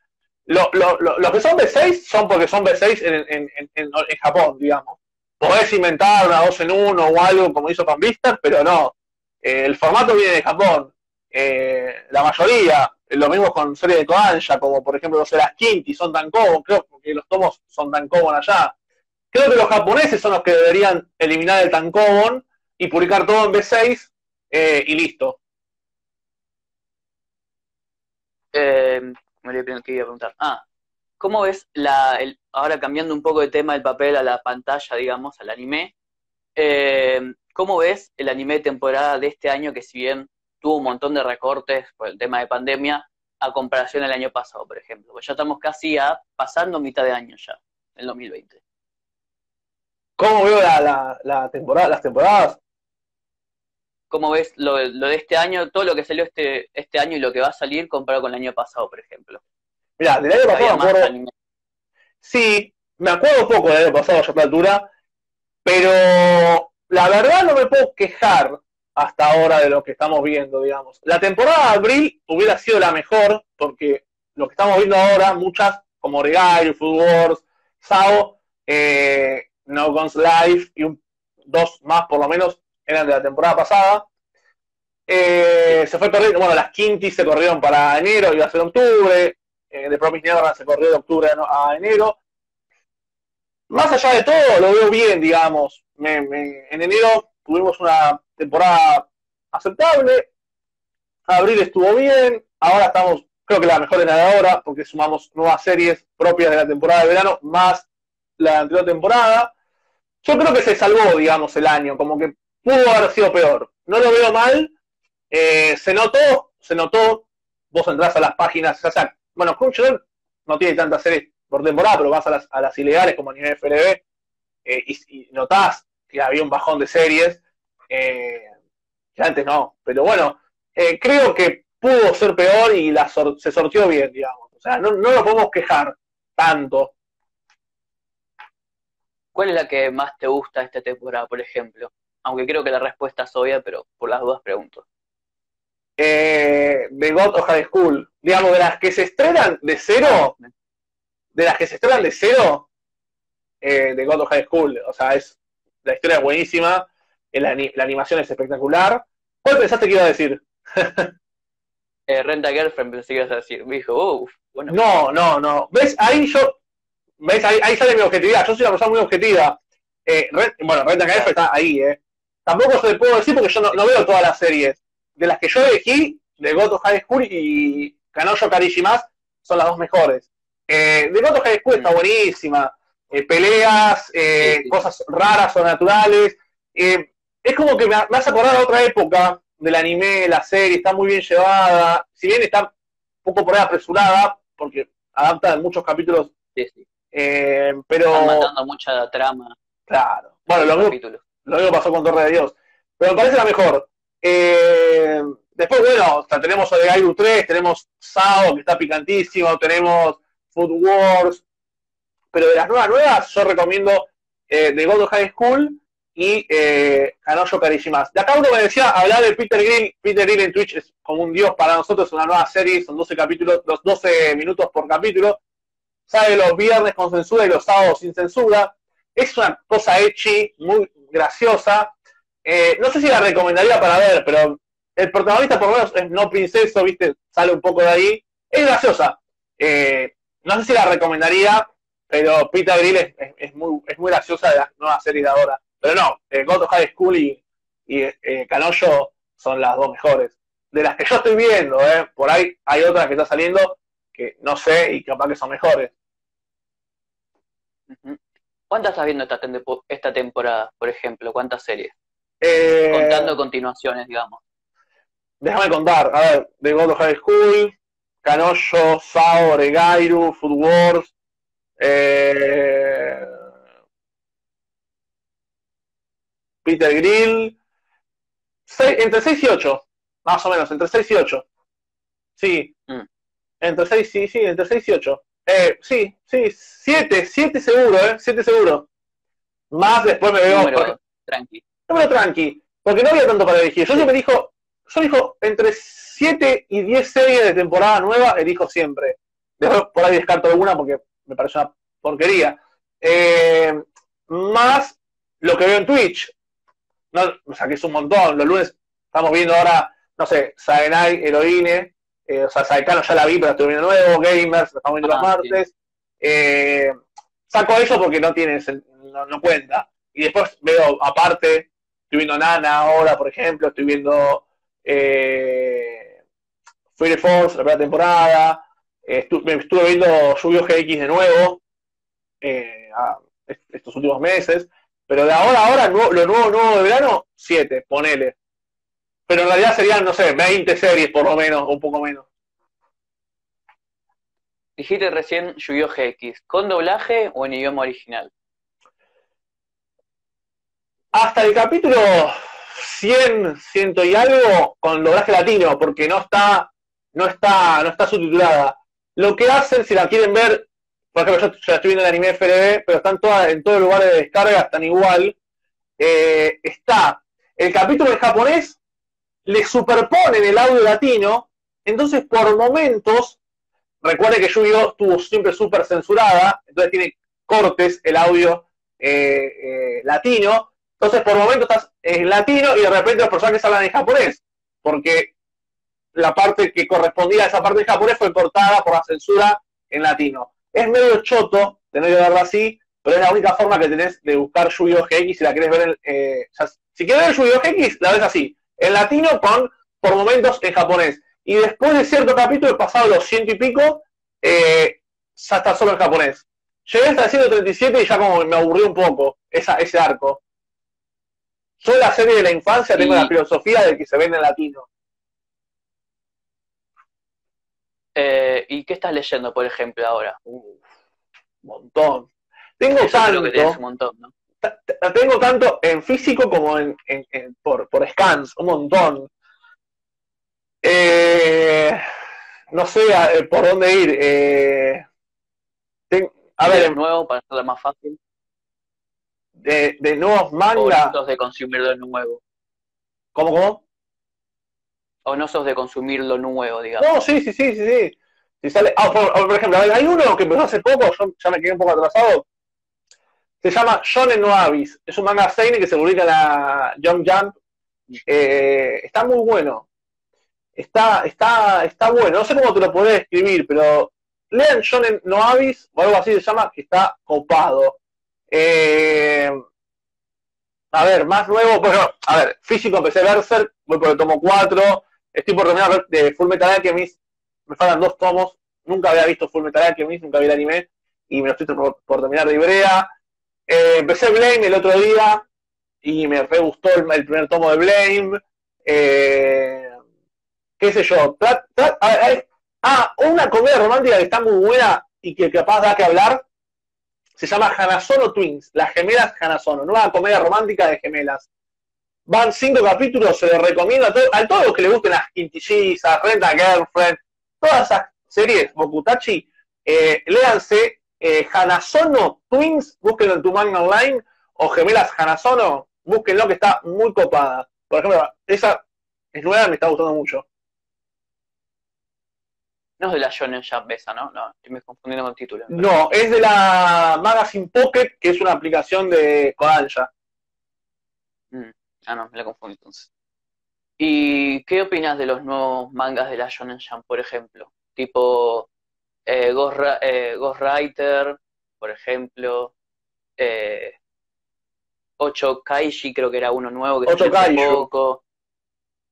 Los que son B6 son porque son B6 en, en, en, Japón, digamos. Podés inventar una 2 en 1 o algo como hizo Panvista, pero no. Eh, el formato viene de Japón. Eh, la mayoría, lo mismo con series de Kodansha, como por ejemplo los las Quinti, son tan cómodos, creo que los tomos son tan cómodos allá. Creo que los japoneses son los que deberían eliminar el tan common y publicar todo en B6 eh, y listo. Eh, me que iba a preguntar. Ah, ¿cómo ves la, ahora cambiando un poco de tema del papel a la pantalla, digamos, al anime? Eh, ¿Cómo ves el anime de temporada de este año que si bien tuvo un montón de recortes por el tema de pandemia a comparación del año pasado, por ejemplo. Pues ya estamos casi a pasando mitad de año ya, el 2020. ¿Cómo veo la, temporada, las temporadas? ¿Cómo ves lo, de este año, todo lo que salió este, este año y lo que va a salir comparado con el año pasado, por ejemplo? Mira, del año pasado me acuerdo... Sí, me acuerdo poco del año pasado a esta altura, pero la verdad no me puedo quejar hasta ahora de lo que estamos viendo, digamos. La temporada de abril hubiera sido la mejor, porque lo que estamos viendo ahora, muchas, como Regal, Food Wars, Sao, eh, No Guns Life y dos más por lo menos eran de la temporada pasada. Eh, se fue perdiendo, bueno, las Quintis se corrieron para enero, iba a ser octubre, eh, de Promise Neverland se corrió de octubre a enero. Más allá de todo, lo veo bien, digamos. en enero tuvimos una temporada aceptable. Abril estuvo bien. Ahora estamos, creo que la mejor en la ahora, porque sumamos nuevas series propias de la temporada de verano, más la anterior temporada. Yo creo que se salvó, digamos, el año, como que pudo haber sido peor. No lo veo mal. Eh, se notó, se notó. Vos entrás a las páginas, bueno, Crunchyroll no tiene tantas series por temporada, pero vas a las, a las ilegales como a nivel FLB y, y, notás que había un bajón de series. Eh, que antes no. Pero bueno, eh, creo que pudo ser peor y la se sortió bien, digamos. O sea, no, no lo podemos quejar tanto. ¿Cuál es la que más te gusta esta temporada, por ejemplo? Aunque creo que la respuesta es obvia, pero por las dudas pregunto. Eh, de God of High School. Digamos, de las que se estrenan de cero, de las que se estrenan de cero, eh, de God of High School. O sea, es la historia es buenísima la, animación es espectacular. ¿Cuál pensaste que iba a decir? *laughs* eh, Renta Girlfriend pensé que ibas a decir. Me dijo, uff, bueno. No, no, no. ¿Ves? Ahí yo. ¿Ves? Ahí, sale mi objetividad. Yo soy una persona muy objetiva. Eh, bueno, Renta Girlfriend está ahí, ¿eh? Tampoco se puedo decir porque yo no, veo todas las series. De las que yo elegí, de Goto High School y Kanojo Karishimas, son las dos mejores. Eh, de Goto High School está mm. buenísima. Eh, peleas, eh, cosas raras o naturales. Eh, es como que me, hace acordar a otra época del anime, la serie, está muy bien llevada, si bien está un poco por ahí apresurada, porque adapta muchos capítulos, eh, pero... Están matando mucha trama. Claro. Bueno, lo mismo, lo mismo, pasó con Torre de Dios. Pero me parece la mejor. Eh, después, bueno, tenemos Oregairu 3, tenemos Sao, que está picantísimo, tenemos Food Wars, pero de las nuevas nuevas, yo recomiendo eh, The God of High School, y eh, Karishimas. De acá uno me decía, hablar de Peter Grill, Peter Grill en Twitch es como un dios para nosotros, es una nueva serie, son 12 capítulos, los 12 minutos por capítulo, sale los viernes con censura y los sábados sin censura, es una cosa hechi, muy graciosa, Eh, no sé si la recomendaría para ver, pero el protagonista por lo menos es no princeso, viste, sale un poco de ahí. Es graciosa. Eh, no sé si la recomendaría, pero Peter Grill es, muy, es muy graciosa de las nuevas series de ahora. Pero no, eh, Goto High School y, y eh, Canoyo son las dos mejores. De las que yo estoy viendo, eh, por ahí hay otras que están saliendo que no sé y capaz que son mejores. ¿Cuántas estás viendo esta, esta temporada, por ejemplo? ¿Cuántas series? Eh, Contando continuaciones, digamos. Déjame contar, a ver, de God High School, Canoyo, Sao, Oregairu, Food Wars, eh, Peter Grill, entre 6 y 8, más o menos, entre 6 y 8. Sí, mm. entre 6, sí, sí, entre 6 y 8. Eh, sí, sí, 7, 7 seguro, ¿eh? 7 seguro. Más después me veo... Número tranqui. Número tranqui, porque no había tanto para elegir. Yo siempre dijo, yo dijo, entre 7 y 10 series de temporada nueva, elijo siempre. Después por ahí descarto alguna porque me parece una porquería. Eh, más lo que veo en Twitch. No, o sea, que es un montón. Los lunes estamos viendo ahora, no sé, Saenai, Heroine. Eh, o sea, Saikano ya la vi, pero estoy viendo nuevo. Gamers, estamos viendo los ah, martes. Eh, saco eso porque no tiene, no, cuenta. Y después veo aparte, estoy viendo Nana ahora, por ejemplo, estoy viendo eh, Fire Force, la primera temporada. me estuve viendo Lluvio GX de nuevo eh, estos últimos meses. Pero de ahora a ahora, lo nuevo, nuevo de verano, 7, ponele. Pero en realidad serían, no sé, 20 series por lo menos, o un poco menos. Dijiste recién yu GX, ¿con doblaje o en idioma original? Hasta el capítulo 100, ciento y algo, con doblaje latino, porque no está, no está, no está subtitulada. Lo que hacen, si la quieren ver, por ejemplo, yo, ya estoy viendo el anime FLB, pero están todas, en todos los lugares de descarga, están igual. Eh, está el capítulo en japonés, le superponen el audio latino, entonces por momentos, recuerde que Yu-Gi-Oh! estuvo siempre súper censurada, entonces tiene cortes el audio eh, eh, latino, entonces por momentos estás en latino y de repente los personajes hablan en japonés, porque la parte que correspondía a esa parte en japonés fue cortada por la censura en latino. Es medio choto tener que verlo así, pero es la única forma que tenés de buscar Yu-Gi-Oh! GX si la querés ver. Eh, si quieres ver Yu-Gi-Oh! GX, la ves así, en latino con por momentos en japonés. Y después de cierto capítulo, pasado los ciento y pico, eh, ya está solo en japonés. Llegué hasta el 137 y ya como me aburrió un poco esa, ese arco. Yo la serie de la infancia tengo la filosofía de que se vende en latino. Eh, ¿Y qué estás leyendo, por ejemplo, ahora? un montón. Tengo tanto. un montón, ¿no? Tengo tanto en físico como en, por, por scans, un montón. Eh, no sé eh, por dónde ir. A ver, de nuevo para hacerlo más fácil. De, de nuevos mangas. De consumir lo nuevo. ¿Cómo, cómo? O no sos de consumir lo nuevo, digamos. No, sí, sí, sí, sí. sí. Si sale, ah, por, ejemplo, hay uno que empezó hace poco, yo ya me quedé un poco atrasado. Se llama Shonen no Abyss. Es un manga seinen que se publica en la Jump Jump. Eh, está muy bueno. Está, está, está bueno. No sé cómo te lo podés escribir, pero lean Shonen no Abyss o algo así se llama, que está copado. Eh, a ver, más nuevo, bueno, a ver, físico empecé Berserk, voy por el tomo 4, estoy por terminar de Full Metal Alchemist, me faltan dos tomos, nunca había visto Full Metal Alchemist, nunca vi el anime, y me lo estoy por, terminar de Ibrea. Eh, empecé Blame el otro día, y me re gustó el, primer tomo de Blame. Eh, qué sé yo, ah, una comedia romántica que está muy buena y que capaz da que hablar, se llama Hanazono Twins, las gemelas Hanazono, nueva comedia romántica de gemelas. Van cinco capítulos, se les recomiendo a, todos los que les gusten las quintillizas, Renta Girlfriend, todas esas series, Bokutachi, eh, léanse eh, Hanazono Twins, búsquenlo en tu manga online, o Gemelas Hanazono, búsquenlo que está muy copada. Por ejemplo, esa es nueva, me está gustando mucho. No es de la Shonen Jump esa, ¿no? No, estoy confundiendo con el título. No, es de la Magazine Pocket, que es una aplicación de Kodansha. Ah, no, me la confundí entonces. ¿Y qué opinas de los nuevos mangas de la Shonen Jump, por ejemplo? Tipo eh, Ghost, eh, Rider, por ejemplo. Eh, Ocho Kaiji, creo que era uno nuevo que Ocho Kaiju. poco.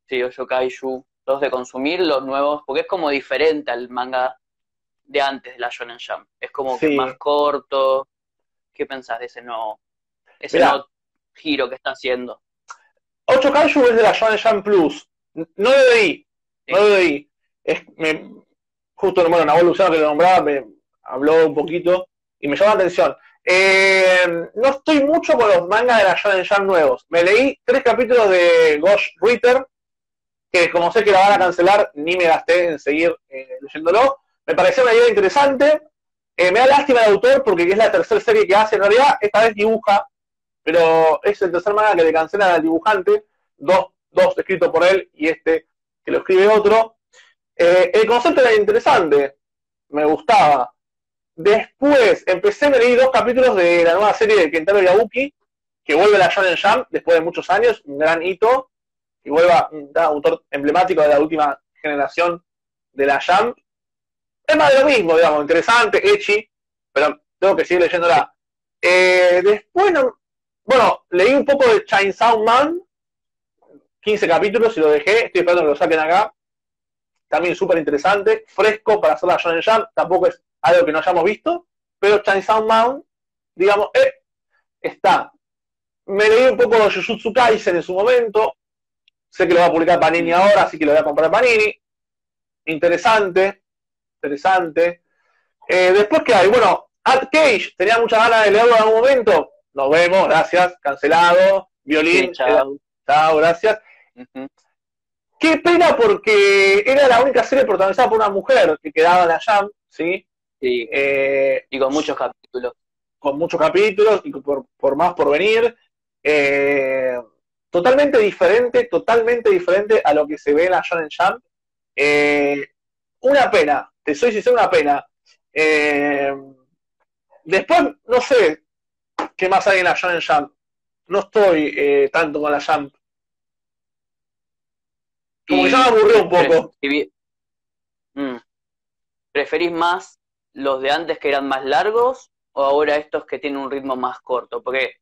Sí, Ocho Kaiju. Los de consumir, los nuevos, porque es como diferente al manga de antes de la Shonen Jump. Es como que más corto. ¿Qué pensás de ese nuevo, ese nuevo giro que está haciendo? 8 Kaiju es de la Shonen Jump Plus. No lo leí. No lo leí. Es, me, justo, bueno, Nahuel Luciano que lo nombraba me habló un poquito y me llamó la atención. Eh, no estoy mucho con los mangas de la Shonen Jump nuevos. Me leí tres capítulos de Ghost Ritter, que como sé que la van a cancelar, ni me gasté en seguir eh, leyéndolo. Me pareció una idea interesante. Eh, me da lástima el autor porque es la tercera serie que hace. En realidad, esta vez dibuja pero es el tercer manga que le cancelan al dibujante, dos, dos escritos por él y este que lo escribe otro. Eh, el concepto era interesante, me gustaba. Después empecé, me leí dos capítulos de la nueva serie de Kentaro Yabuki, que vuelve a la Shonen Jump después de muchos años, un gran hito, y vuelve a un autor emblemático de la última generación de la Jump. Es más de lo mismo, digamos, interesante, echi, pero tengo que seguir leyéndola. Eh, después no, bueno, leí un poco de Chainsaw Man, 15 capítulos y lo dejé, estoy esperando que lo saquen acá. También súper interesante, fresco para hacer la Shonen Jump, tampoco es algo que no hayamos visto, pero Chainsaw Man, digamos, eh, está. Me leí un poco de Jujutsu Kaisen en su momento, sé que lo va a publicar Panini ahora, así que lo voy a comprar Panini. Interesante, interesante. Eh, después, ¿qué hay? Bueno, At Cage, tenía muchas ganas de leerlo en algún momento, nos vemos, gracias, cancelado, violín, chao. gracias. Qué pena porque era la única serie protagonizada por una mujer que quedaba en la Jam, ¿sí? Sí. Eh, y con muchos capítulos. Con muchos capítulos y por, por más por venir. Eh, totalmente diferente, totalmente diferente a lo que se ve en la Shonen Jump. Eh, una pena, te soy sincero, una pena. después, no sé, ¿Qué más hay en la Shonen Jump? No estoy eh, tanto con la Jump. Como que ya me aburrió un poco. Mm. ¿Preferís más los de antes que eran más largos o ahora estos que tienen un ritmo más corto? Porque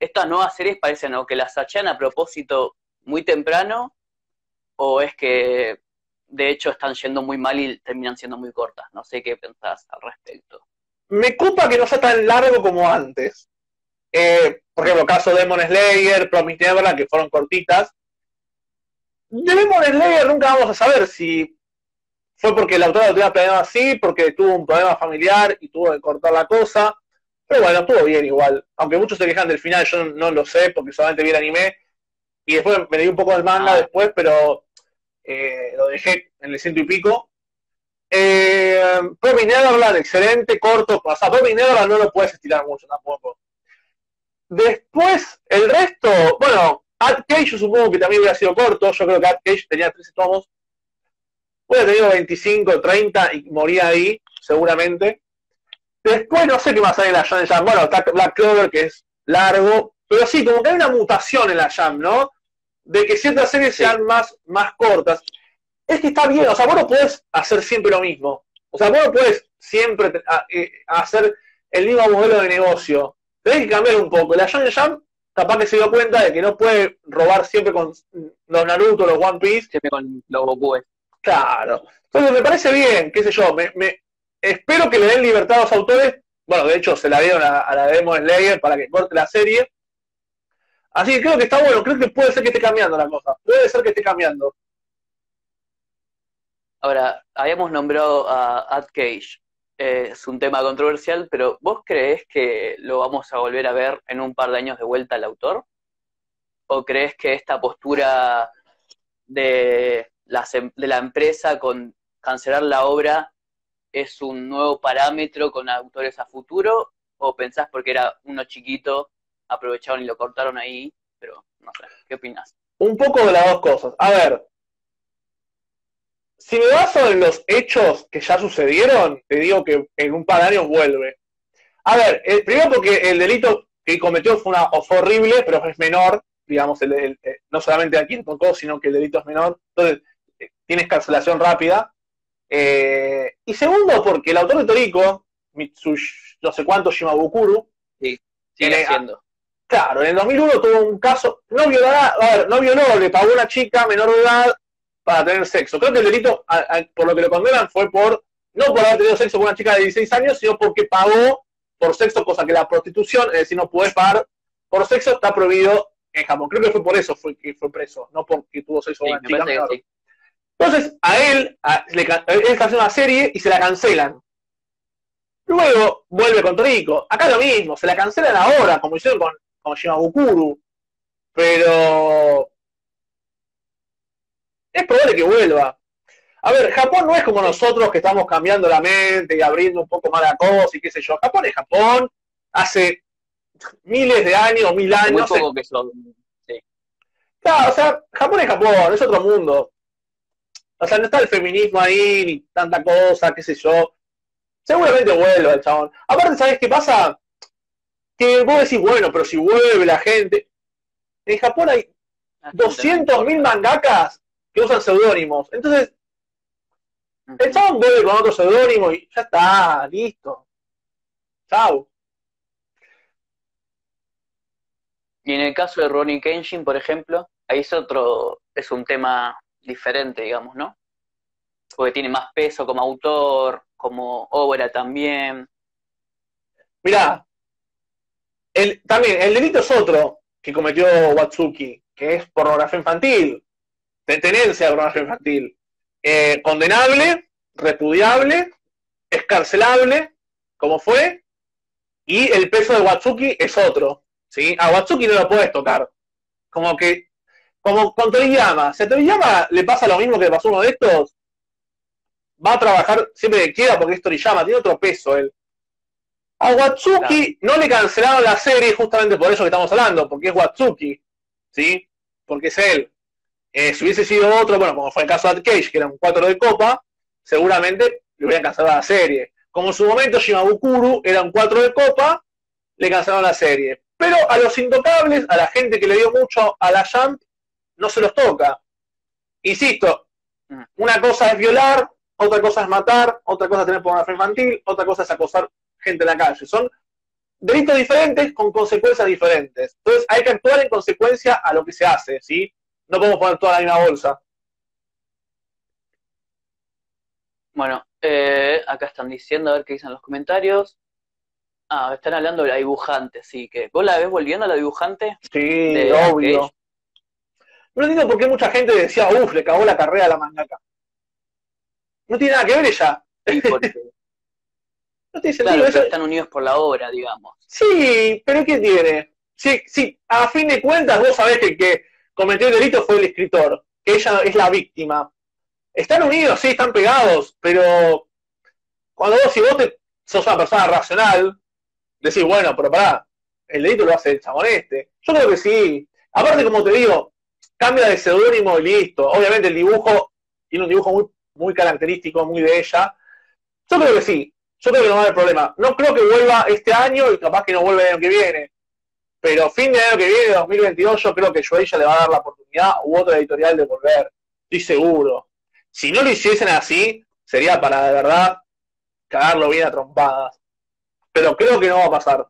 estas nuevas series parecen o que las sachean a propósito muy temprano o es que de hecho están yendo muy mal y terminan siendo muy cortas. No sé qué pensás al respecto. Me culpa que no sea tan largo como antes. Eh, por ejemplo, caso de Demon Slayer, Promise Neverland, que fueron cortitas. De Demon Slayer nunca vamos a saber si fue porque el autor lo tenía planeado así, porque tuvo un problema familiar y tuvo que cortar la cosa. Pero bueno, estuvo bien igual. Aunque muchos se quejan del final, yo no, lo sé porque solamente vi el anime. Y después me leí un poco del manga ah. después, pero eh, lo dejé en el ciento y pico. Eh, Promise Neverland, excelente, corto. O sea, Neverland no lo puedes estirar mucho tampoco. Después, el resto, bueno, Ad Cage yo supongo que también hubiera sido corto, yo creo que Ad Cage tenía 13 tomos, hubiera tenido 25, 30 y moría ahí, seguramente. Después no sé qué más hay en la Jam Jam, bueno, está Black Clover que es largo, pero sí, como que hay una mutación en la Jam, ¿no? De que ciertas series sean más, más cortas. Es que está bien, o sea, vos no podés hacer siempre lo mismo. O sea, vos no podés siempre eh, hacer el mismo modelo de negocio tenés que cambiar un poco. La Shonen Jump capaz que se dio cuenta de que no puede robar siempre con los Naruto, los One Piece. Siempre con los Goku. Claro. Entonces me parece bien, qué sé yo, me, espero que le den libertad a los autores. Bueno, de hecho se la dieron a, la Demon Slayer para que corte la serie. Así que creo que está bueno, creo que puede ser que esté cambiando la cosa. Puede ser que esté cambiando. Ahora, habíamos nombrado a Ad Cage es un tema controversial, pero ¿vos crees que lo vamos a volver a ver en un par de años de vuelta al autor? ¿O crees que esta postura de la, de la empresa con cancelar la obra es un nuevo parámetro con autores a futuro? ¿O pensás porque era uno chiquito, aprovecharon y lo cortaron ahí? Pero no sé, ¿qué opinas? Un poco de las dos cosas. A ver, si me baso en los hechos que ya sucedieron, te digo que en un par de años vuelve. A ver, eh, primero porque el delito que cometió fue, una, horrible, pero es menor. digamos, el, no solamente a quien tocó, sino que el delito es menor. Entonces, eh, tienes cancelación rápida. Eh, y segundo, porque el autor de Toriko, Mitsush, no sé cuánto, Shimabukuru, sí, sigue haciendo. Claro, en el 2001 tuvo un caso, no violó, no violó, le pagó a una chica menor de edad para tener sexo. Creo que el delito, por lo que lo condenan, fue por, no por haber tenido sexo con una chica de 16 años, sino porque pagó por sexo, cosa que la prostitución, es decir, no puede pagar por sexo, está prohibido en Japón. Creo que fue por eso fue que fue preso, no porque tuvo sexo con una chica menor. Entonces, a él, le, él hace una serie y se la cancelan. Luego vuelve con Torico. Acá lo mismo, se la cancelan ahora, como hicieron con, con Shimabukuru. Pero es probable que vuelva. A ver, Japón no es como nosotros que estamos cambiando la mente y abriendo un poco más la cosa y qué sé yo. Japón es Japón. Hace miles de años, mil años. Muy poco que son. Sí. Claro, o sea, Japón es Japón, es otro mundo. O sea, no está el feminismo ahí, ni tanta cosa, qué sé yo. Seguramente vuelve el chabón. Aparte, ¿sabes qué pasa? Que vos decís, bueno, pero si vuelve la gente. En Japón hay 200.000 mangakas que usan seudónimos. Entonces, el chabón vuelve con otro seudónimo y ya está, listo. Chau. Y en el caso de Ronnie Kenshin, por ejemplo, ahí es otro, es un tema diferente, digamos, ¿no? Porque tiene más peso como autor, como obra también. Mirá, el, también el delito es otro que cometió Watsuki, que es pornografía infantil, de tenencia de pornografía infantil. Eh, condenable, repudiable, escarcelable, como fue, y el peso de Watsuki es otro. ¿sí? A Watsuki no lo puedes tocar. Como que como con Toriyama. Si a Toriyama le pasa lo mismo que le pasó a uno de estos, va a trabajar siempre que quiera porque es Toriyama, tiene otro peso él. A Watsuki no le cancelaron la serie justamente por eso que estamos hablando, porque es Watsuki, ¿sí? Porque es él. Eh, si hubiese sido otro, bueno, como fue el caso de Cage, que era un 4 de copa, seguramente le hubieran cancelado la serie. Como en su momento Shimabukuru era un 4 de copa, le cancelaron la serie. Pero a los intocables, a la gente que le dio mucho a la Jump, no se los toca. Insisto, una cosa es violar, otra cosa es matar, otra cosa es tener pornografía infantil, otra cosa es acosar gente en la calle. Son delitos diferentes con consecuencias diferentes. Entonces hay que actuar en consecuencia a lo que se hace, ¿sí? No podemos poner toda la misma bolsa. Bueno, eh, acá están diciendo, a ver qué dicen los comentarios. Ah, están hablando de la dibujante, sí, que ¿vos la ves volviendo a la dibujante? Sí, obvio. No entiendo por qué mucha gente decía, uff, le cagó la carrera a la mangaka. No tiene nada que ver ella. *laughs* no tiene sentido. están unidos por la obra, digamos. Sí, pero ¿qué tiene? Sí, sí, a fin de cuentas vos sabés que cometió el delito fue el escritor, que ella es la víctima. Están unidos, sí, están pegados, pero cuando vos, si vos te, sos una persona racional, decís, bueno, pero pará, el delito lo hace el chabón este. Yo creo que sí. Aparte, como te digo, cambia de seudónimo y listo. Obviamente el dibujo tiene un dibujo muy, muy característico, muy de ella. Yo creo que sí, yo creo que no va a haber problema. No creo que vuelva este año y capaz que no vuelva el año que viene. Pero fin de año que viene, 2022, yo creo que ella le va a dar la oportunidad u otra editorial de volver. Estoy seguro. Si no lo hiciesen así, sería para de verdad cagarlo bien a trompadas. Pero creo que no va a pasar.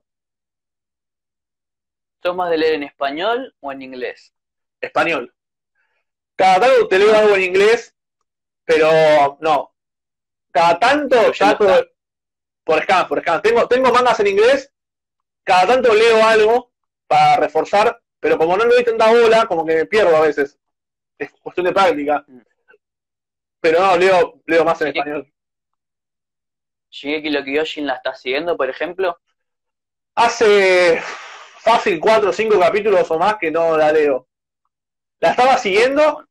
¿Sos más de leer en español o en inglés? español. Cada tanto te leo algo en inglés, pero no. Cada tanto ya por, por scan, por scan. Tengo, tengo mangas en inglés, cada tanto leo algo para reforzar, pero como no le doy tanta bola, como que me pierdo a veces. Es cuestión de práctica. Mm. Pero no, leo, leo más en español. ¿Shingeki lo Kyojin la está siguiendo, por ejemplo? Hace fácil cuatro o cinco capítulos o más que no la leo la estaba siguiendo,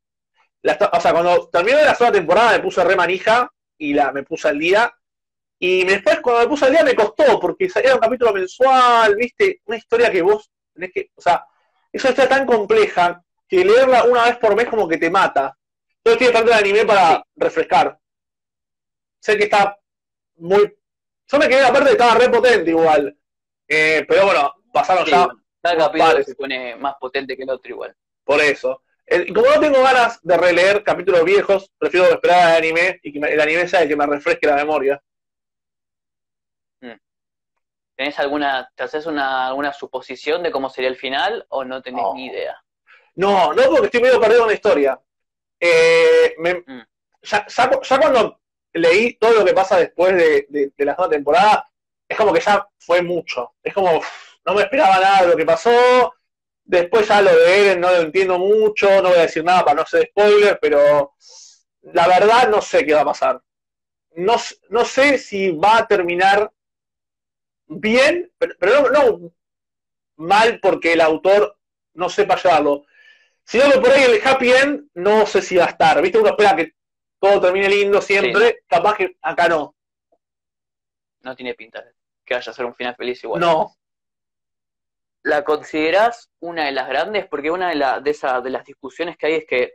o sea, cuando terminó la segunda temporada me puse re manija y la me puse al día. Y después cuando me puse al día me costó, porque era un capítulo mensual, viste, una historia que vos tenés que, o sea, eso está tan compleja que leerla una vez por mes como que te mata. Entonces estoy tanto de anime para refrescar. Sé que está muy... Yo me quedé, aparte estaba re potente igual. Eh, pero bueno, pasaron ya Cada capítulo se pone más potente que el otro igual. Por eso. Y como no tengo ganas de releer capítulos viejos, prefiero esperar al anime y que el anime sea el que me refresque la memoria. ¿Tenés alguna, te haces una, alguna suposición de cómo sería el final o no tenés ni idea? No, no porque estoy medio perdido en la historia. Eh, mm. ya, cuando leí todo lo que pasa después de, la segunda temporada, es como que ya fue mucho. Es como, no me esperaba nada de lo que pasó. Después ya lo de Eren no lo entiendo mucho, no voy a decir nada para no ser spoiler, pero la verdad no sé qué va a pasar. No, no sé si va a terminar bien, pero, no, mal porque el autor no sepa llevarlo, sino que por ahí el happy end no sé si va a estar. ¿Viste? Uno espera que todo termine lindo siempre, capaz que acá no. No tiene pinta que vaya a ser un final feliz igual. No. ¿La consideras una de las grandes? Porque una de, la, de, esa, de las discusiones que hay es que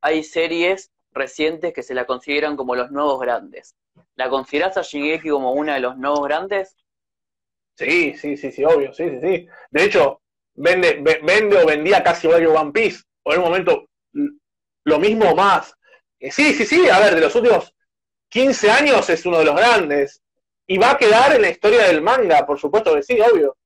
hay series recientes que se la consideran como los nuevos grandes. ¿La consideras a Shingeki como una de los nuevos grandes? Sí, sí, sí, sí, obvio, sí, sí, sí. De hecho, vende, vende o vendía casi que One Piece, o en un momento lo mismo más. Eh, sí, sí, sí, a ver, de los últimos 15 años es uno de los grandes. Y va a quedar en la historia del manga, por supuesto que sí, obvio.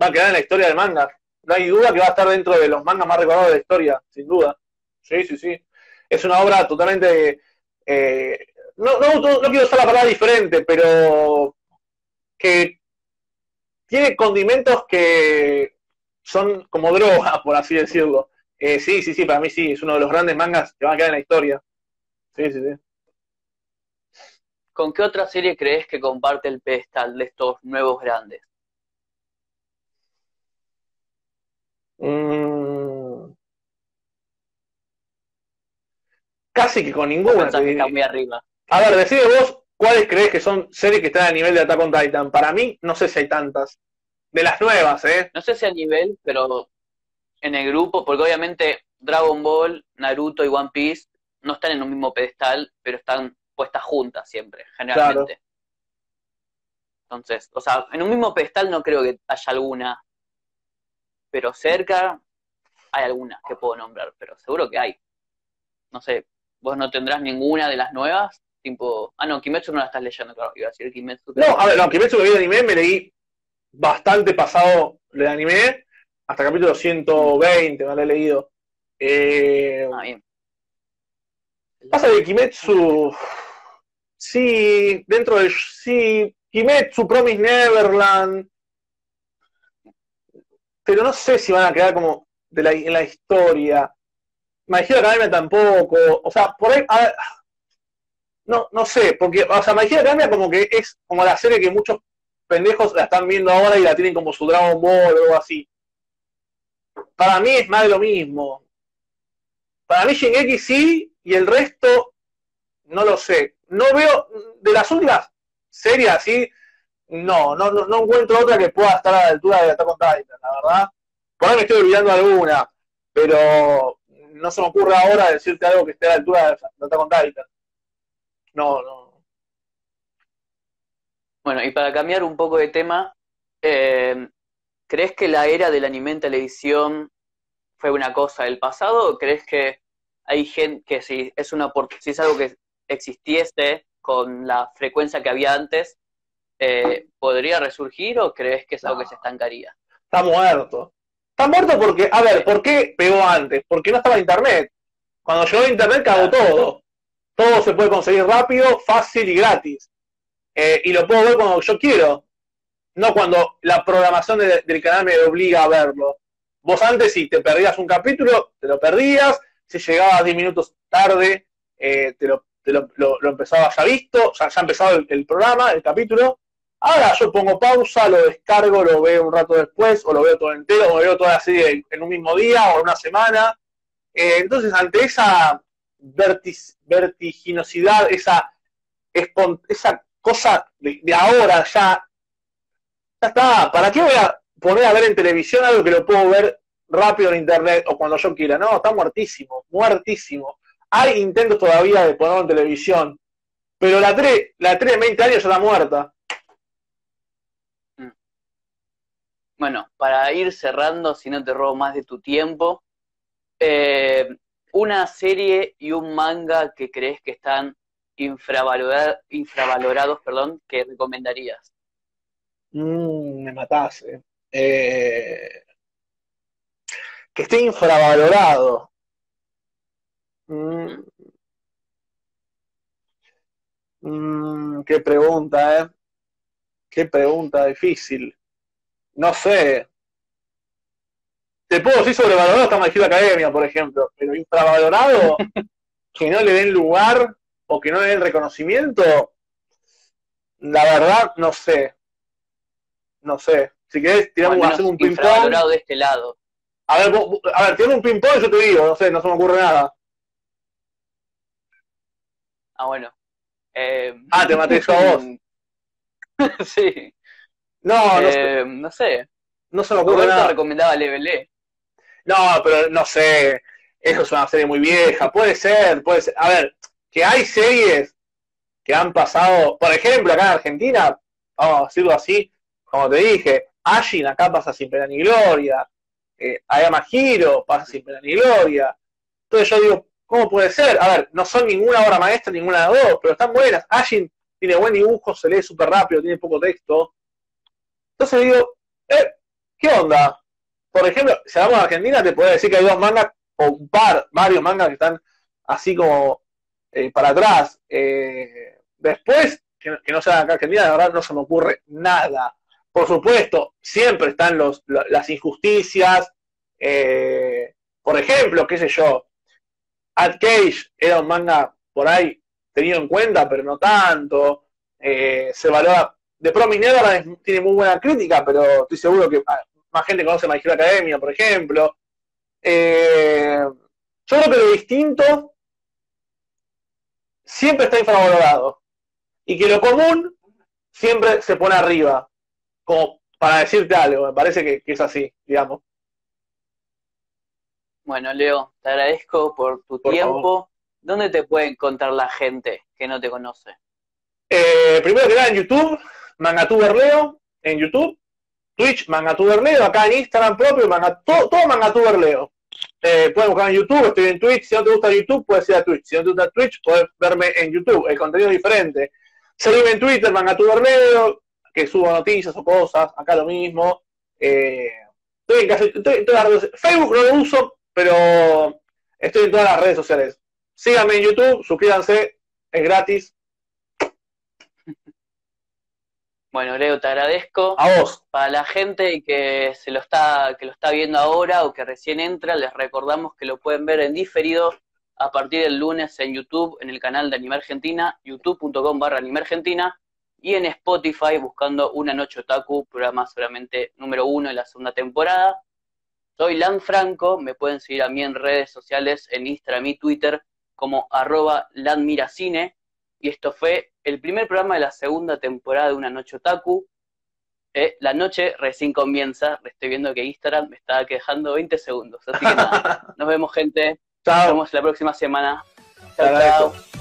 Va a quedar en la historia del manga. No hay duda que va a estar dentro de los mangas más recordados de la historia, sin duda. Sí, sí, sí. Es una obra totalmente... Eh, no, no quiero usar la palabra diferente, pero que tiene condimentos que son como droga, *laughs* por así decirlo. Eh, sí, sí, sí, para mí sí, es uno de los grandes mangas que van a quedar en la historia. Sí, sí, sí. ¿Con qué otra serie crees que comparte el pedestal de estos nuevos grandes? Mm. Casi que con ninguna. muy arriba. A ver, decide vos cuáles crees que son series que están a nivel de Attack on Titan. Para mí, no sé si hay tantas. De las nuevas, ¿eh? No sé si a nivel, pero en el grupo, porque obviamente Dragon Ball, Naruto y One Piece no están en un mismo pedestal, pero están puestas juntas siempre, generalmente. Entonces, o sea, en un mismo pedestal no creo que haya alguna, pero cerca hay algunas que puedo nombrar, pero seguro que hay. No sé, vos no tendrás ninguna de las nuevas, tipo, ah no, Kimetsu no la estás leyendo, claro, iba a decir Kimetsu. No, a ver, no, Kimetsu que vi de anime me leí bastante pasado el anime, hasta capítulo 120 me lo he leído. Eh, ah, bien. Pasa de Kimetsu, sí, dentro del, sí, Kimetsu, Promise Neverland, pero no sé si van a quedar como de la, en la historia. Me Hero Academia tampoco, o sea, por ahí, a ver, no, no sé, porque, o sea, Hero Academia como que es como la serie que muchos pendejos la están viendo ahora y la tienen como su Dragon Ball o algo así. Para mí es más de lo mismo. Para mí Shingeki sí y el resto no lo sé. No veo, de las últimas series así, no, no, no, encuentro otra que pueda estar a la altura de Attack on Titan, la verdad. Por ahí me estoy olvidando alguna, pero no se me ocurre ahora decirte algo que esté a la altura de Attack on Titan. No, no. Bueno, y para cambiar un poco de tema, eh, ¿crees que la era del anime en televisión fue una cosa del pasado o crees que hay gente que si es una si es algo que existiese con la frecuencia que había antes, eh, ¿podría resurgir o crees que es algo que se estancaría? Está muerto. Está muerto porque, a ver, ¿por qué pegó antes? Porque no estaba internet. Cuando llegó internet cagó todo. Todo se puede conseguir rápido, fácil y gratis. Eh, y lo puedo ver cuando yo quiero. No cuando la programación del canal me obliga a verlo. Vos antes, si te perdías un capítulo, te lo perdías. Si llegabas 10 minutos tarde, eh, te, lo, empezabas ya visto, ya, ya empezaba el, el, programa, el capítulo. Ahora yo pongo pausa, lo descargo, lo veo un rato después, o lo veo todo entero, o lo veo toda la serie en un mismo día o en una semana. Eh, entonces, ante esa vertiginosidad, esa, esa cosa de, ahora ya, ya está, ¿para qué voy a poner a ver en televisión algo que lo puedo ver rápido en internet o cuando yo quiera? No, está muertísimo, muertísimo. Hay intentos todavía de ponerlo en televisión, pero la 3, la 3 de 20 años ya está muerta. bueno, para ir cerrando, si no te robo más de tu tiempo, eh, una serie y un manga que crees que están infravalorados, perdón, que recomendarías. Mm, me matase. Eh, que esté infravalorado. Mm. Mm, qué pregunta, ¿eh? Qué pregunta difícil. No sé. Te puedo decir sobrevalorado está My Academia, por ejemplo, pero infravalorado, *laughs* que no le den lugar o que no le den reconocimiento, la verdad, no sé. No sé. Si querés, tiramos hacer un ping-pong. de este lado. A ver, a ver, un ping-pong yo te digo, no sé, no se me ocurre nada. Ah, bueno. Eh, ah, te maté yo a vos. *laughs* sí. No, no, sé. Eh, no sé. No se me ocurre nada. recomendaba Level E. No, pero no sé. Eso es una serie muy vieja. Puede ser, puede ser. A ver, que hay series que han pasado, por ejemplo, acá en Argentina, vamos a decirlo así, como te dije, Ashin acá pasa sin pena ni gloria. Eh, Ayama pasa sin pena ni gloria. Entonces yo digo, ¿Cómo puede ser? A ver, no son ninguna obra maestra, ninguna de dos, pero están buenas. Ashin tiene buen dibujo, se lee súper rápido, tiene poco texto. Entonces digo, eh, ¿qué onda? Por ejemplo, si hablamos de Argentina, te puedo decir que hay dos mangas, o un par, varios mangas que están así como eh, para atrás. Eh, después, que, no sean acá en Argentina, de verdad no se me ocurre nada. Por supuesto, siempre están los, las injusticias. por ejemplo, qué sé yo, Ad Cage era un manga por ahí tenido en cuenta, pero no tanto. Eh, se valora. The Promise Neverland tiene muy buena crítica, pero estoy seguro que ah, más gente conoce My Hero Academia, por ejemplo. Eh, yo creo que lo distinto siempre está infravalorado. Y que lo común siempre se pone arriba. Como para decirte algo, me parece que es así, digamos. Bueno, Leo, te agradezco por tu tiempo. ¿Dónde te puede encontrar la gente que no te conoce? Eh, primero que nada en YouTube, Mangatuber Leo, en YouTube, Twitch, Mangatuber Leo, acá en Instagram propio, todo, todo Mangatuber Leo. Eh, pueden buscar en YouTube, estoy en Twitch, si no te gusta YouTube, puedes ir a Twitch, si no te gusta Twitch, puedes verme en YouTube, el contenido es diferente. Seguime en Twitter, Mangatuber Leo, que subo noticias o cosas, acá lo mismo. Eh, estoy en casi, estoy en las redes. Facebook no lo uso, pero estoy en todas las redes sociales. Síganme en YouTube, suscríbanse, es gratis. Bueno, Leo, te agradezco. A vos. Para la gente que se lo está, que lo está viendo ahora o que recién entra, les recordamos que lo pueden ver en diferido a partir del lunes en YouTube, en el canal de Anime Argentina, youtube.com barra Anime Argentina, y en Spotify buscando Una Noche Otaku, programa solamente número uno de la segunda temporada. Soy Lan Franco, me pueden seguir a mí en redes sociales, en Instagram y Twitter, como arroba Lanmiracine. Y esto fue el primer programa de la segunda temporada de Una Noche Otaku. Eh, la noche recién comienza, estoy viendo que Instagram me está quejando 20 segundos. Así que nada, *laughs* nos vemos gente. Nos vemos la próxima semana. chao. chao.